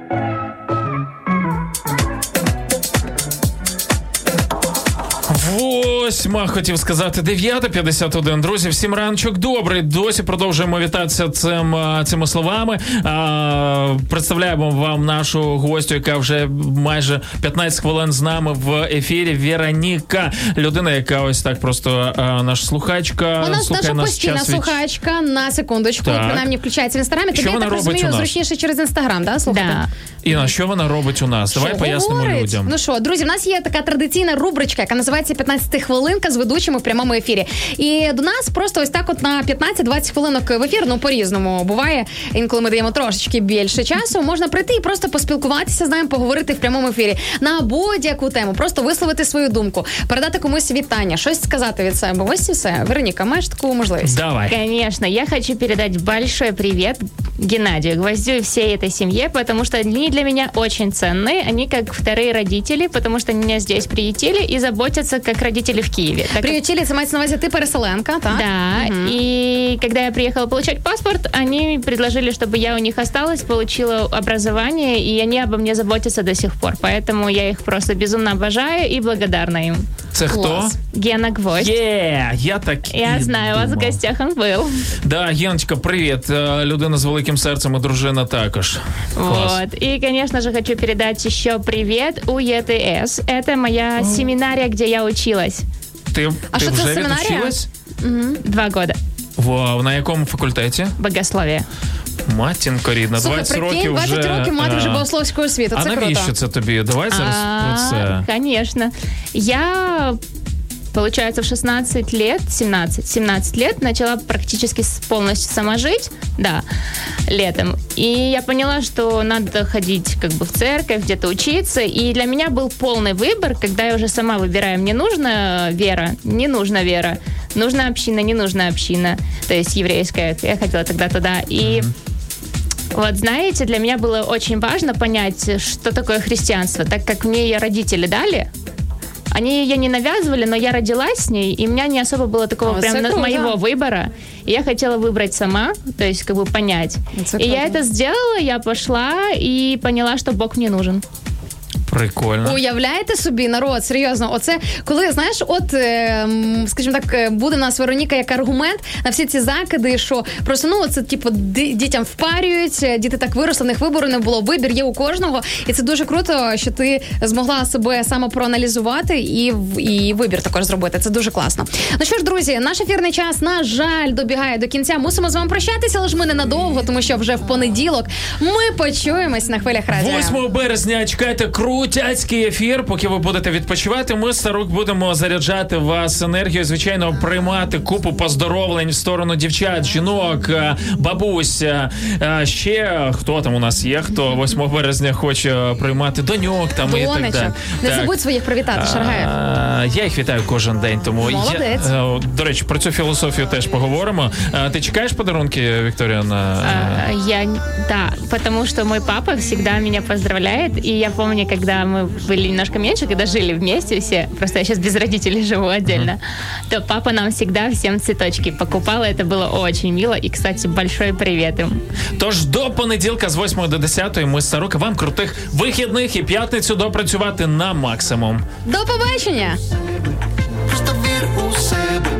Восьма хотів сказати 9.51. Друзі, всім ранчок добрий. Досі продовжуємо вітатися цим, цими словами. А, представляємо вам нашу гостю, яка вже майже 15 хвилин з нами в ефірі. Вероніка, людина, яка ось так просто а, наш слухачка. Вона наша нас постійна від- слухачка на секундочку. Так. Принаймні включається в інстаграмі. Тобі я так розумію, зручніше через інстаграм, да? Слухати? Да. Інна, що вона робить у нас? Давай Що пояснимо говорить? людям. Ну що, друзі, в нас є така традиційна рубричка, яка називається «15 хвилинка з ведучими в прямому ефірі. І до нас просто ось так, от на 15-20 хвилинок в ефір, ну по-різному буває. Інколи ми даємо трошечки більше часу. Можна прийти і просто поспілкуватися з нами, поговорити в прямому ефірі на будь-яку тему, просто висловити свою думку, передати комусь вітання, щось сказати від себе. Ось і все. Вероніка, маєш таку можливість. Давай. Конечно, я хочу передать большой привет Геннадию Гвоздю и всей этой семье, потому что они для меня очень ценные. Они как вторые родители, потому что они меня здесь приютили и заботятся как родители в Киеве. Так как- Приютілі, це мається на увазі ти переселенка, так? Да, и когда я приехала получать паспорт, они предложили, чтобы я у них осталась, получила образование, и они обо мне заботятся до сих пор. Поэтому я их просто безумно обожаю и благодарна им. Це хто? Клас. Гена Гвоздь. Є, я так. Я і знаю, у вас в думав. гостях он был. Да, Геночка, привіт. Е, Людина з великим серцем і дружина також. Клас. Вот. И, конечно же, хочу передать еще привет у ЕТС. Это моя семинария, где я училась Ти, А ти що це вже семінарія? відучилась? два года. Вау, на якому факультеті? Богословие. Матінко рідна, Слухай, 20 прикинь, років 20 вже, років мати е, вже богословської освіти. А Це навіщо круто. це тобі? Давай зараз про це. А, Конечно. Я получается, в 16 лет, 17, 17 лет начала практически полностью сама жить, да, летом. И я поняла, что надо ходить как бы в церковь, где-то учиться. И для меня был полный выбор, когда я уже сама выбираю, мне нужна вера, не нужна вера, нужна община, не нужна община, то есть еврейская. Я хотела тогда туда. И вот знаете, для меня было очень важно понять, что такое христианство, так как мне ее родители дали. Они ее не навязывали, но я родилась с ней, и у меня не особо было такого А, прям это моего выбора. И я хотела выбрать сама, то есть как бы понять. Это и я круто. это сделала, я пошла и поняла, что Бог мне нужен. Прикольно. Уявляєте собі, народ, серйозно, оце коли знаєш, от е, скажімо так, е, буде в нас Вероніка як аргумент на всі ці закиди, що просто ну це типу дітям впарюють, е, діти так виросли, в них вибору не було. Вибір є у кожного, і це дуже круто, що ти змогла себе саме проаналізувати і, і вибір також зробити. Це дуже класно. Ну що ж, друзі, наш ефірний час, на жаль, добігає до кінця. Мусимо з вами прощатися, але ж ми ненадовго, тому що вже в понеділок ми почуємось на хвилях радіо. 8 березня чекайте крутяцький ефір. Поки ви будете відпочивати, ми старук будемо заряджати вас енергією. Звичайно, приймати купу поздоровлень в сторону дівчат, жінок, е, бабусь. е, е, Ще хто там у нас є? Хто 8 березня хоче приймати доньок там і так далі. Не Так. забудь своїх привітати, Шаргаєв. Я їх вітаю кожен день. Тому Молодець. я, до речі, про цю філософію теж поговоримо. Ти чекаєш подарунки, Вікторія? На Я, да, потому что мой папа всегда меня поздравляет. И я помню, когда мы были немножко меньше, когда жили вместе все, просто я сейчас без родителей живу отдельно, то папа нам всегда всем цветочки покупал, и это было очень мило. И, кстати, большой привет им. Тож до понеділка з 8 до 10 ми з Сарука вам крутих вихідних і п'ятницю допрацювати на максимум. До побачення! Просто вір у себе,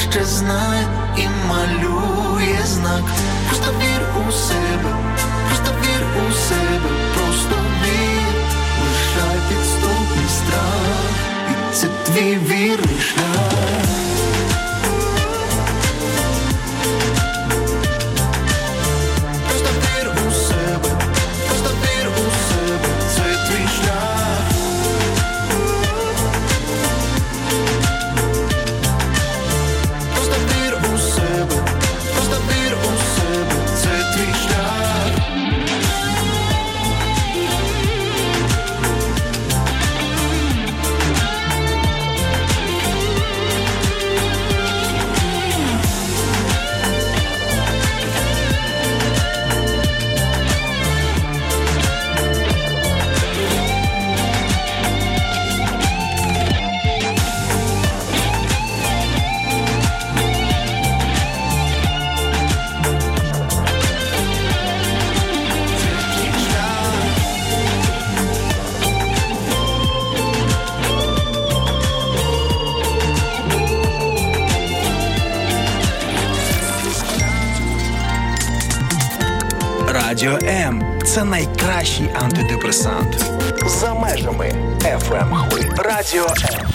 Краще знає і малює знак. Просто вір у себе, просто вір у себе, просто вір, лишай підступний страх, і це твій вірний це найкращий антидепресант. За межами FM. Радіо М.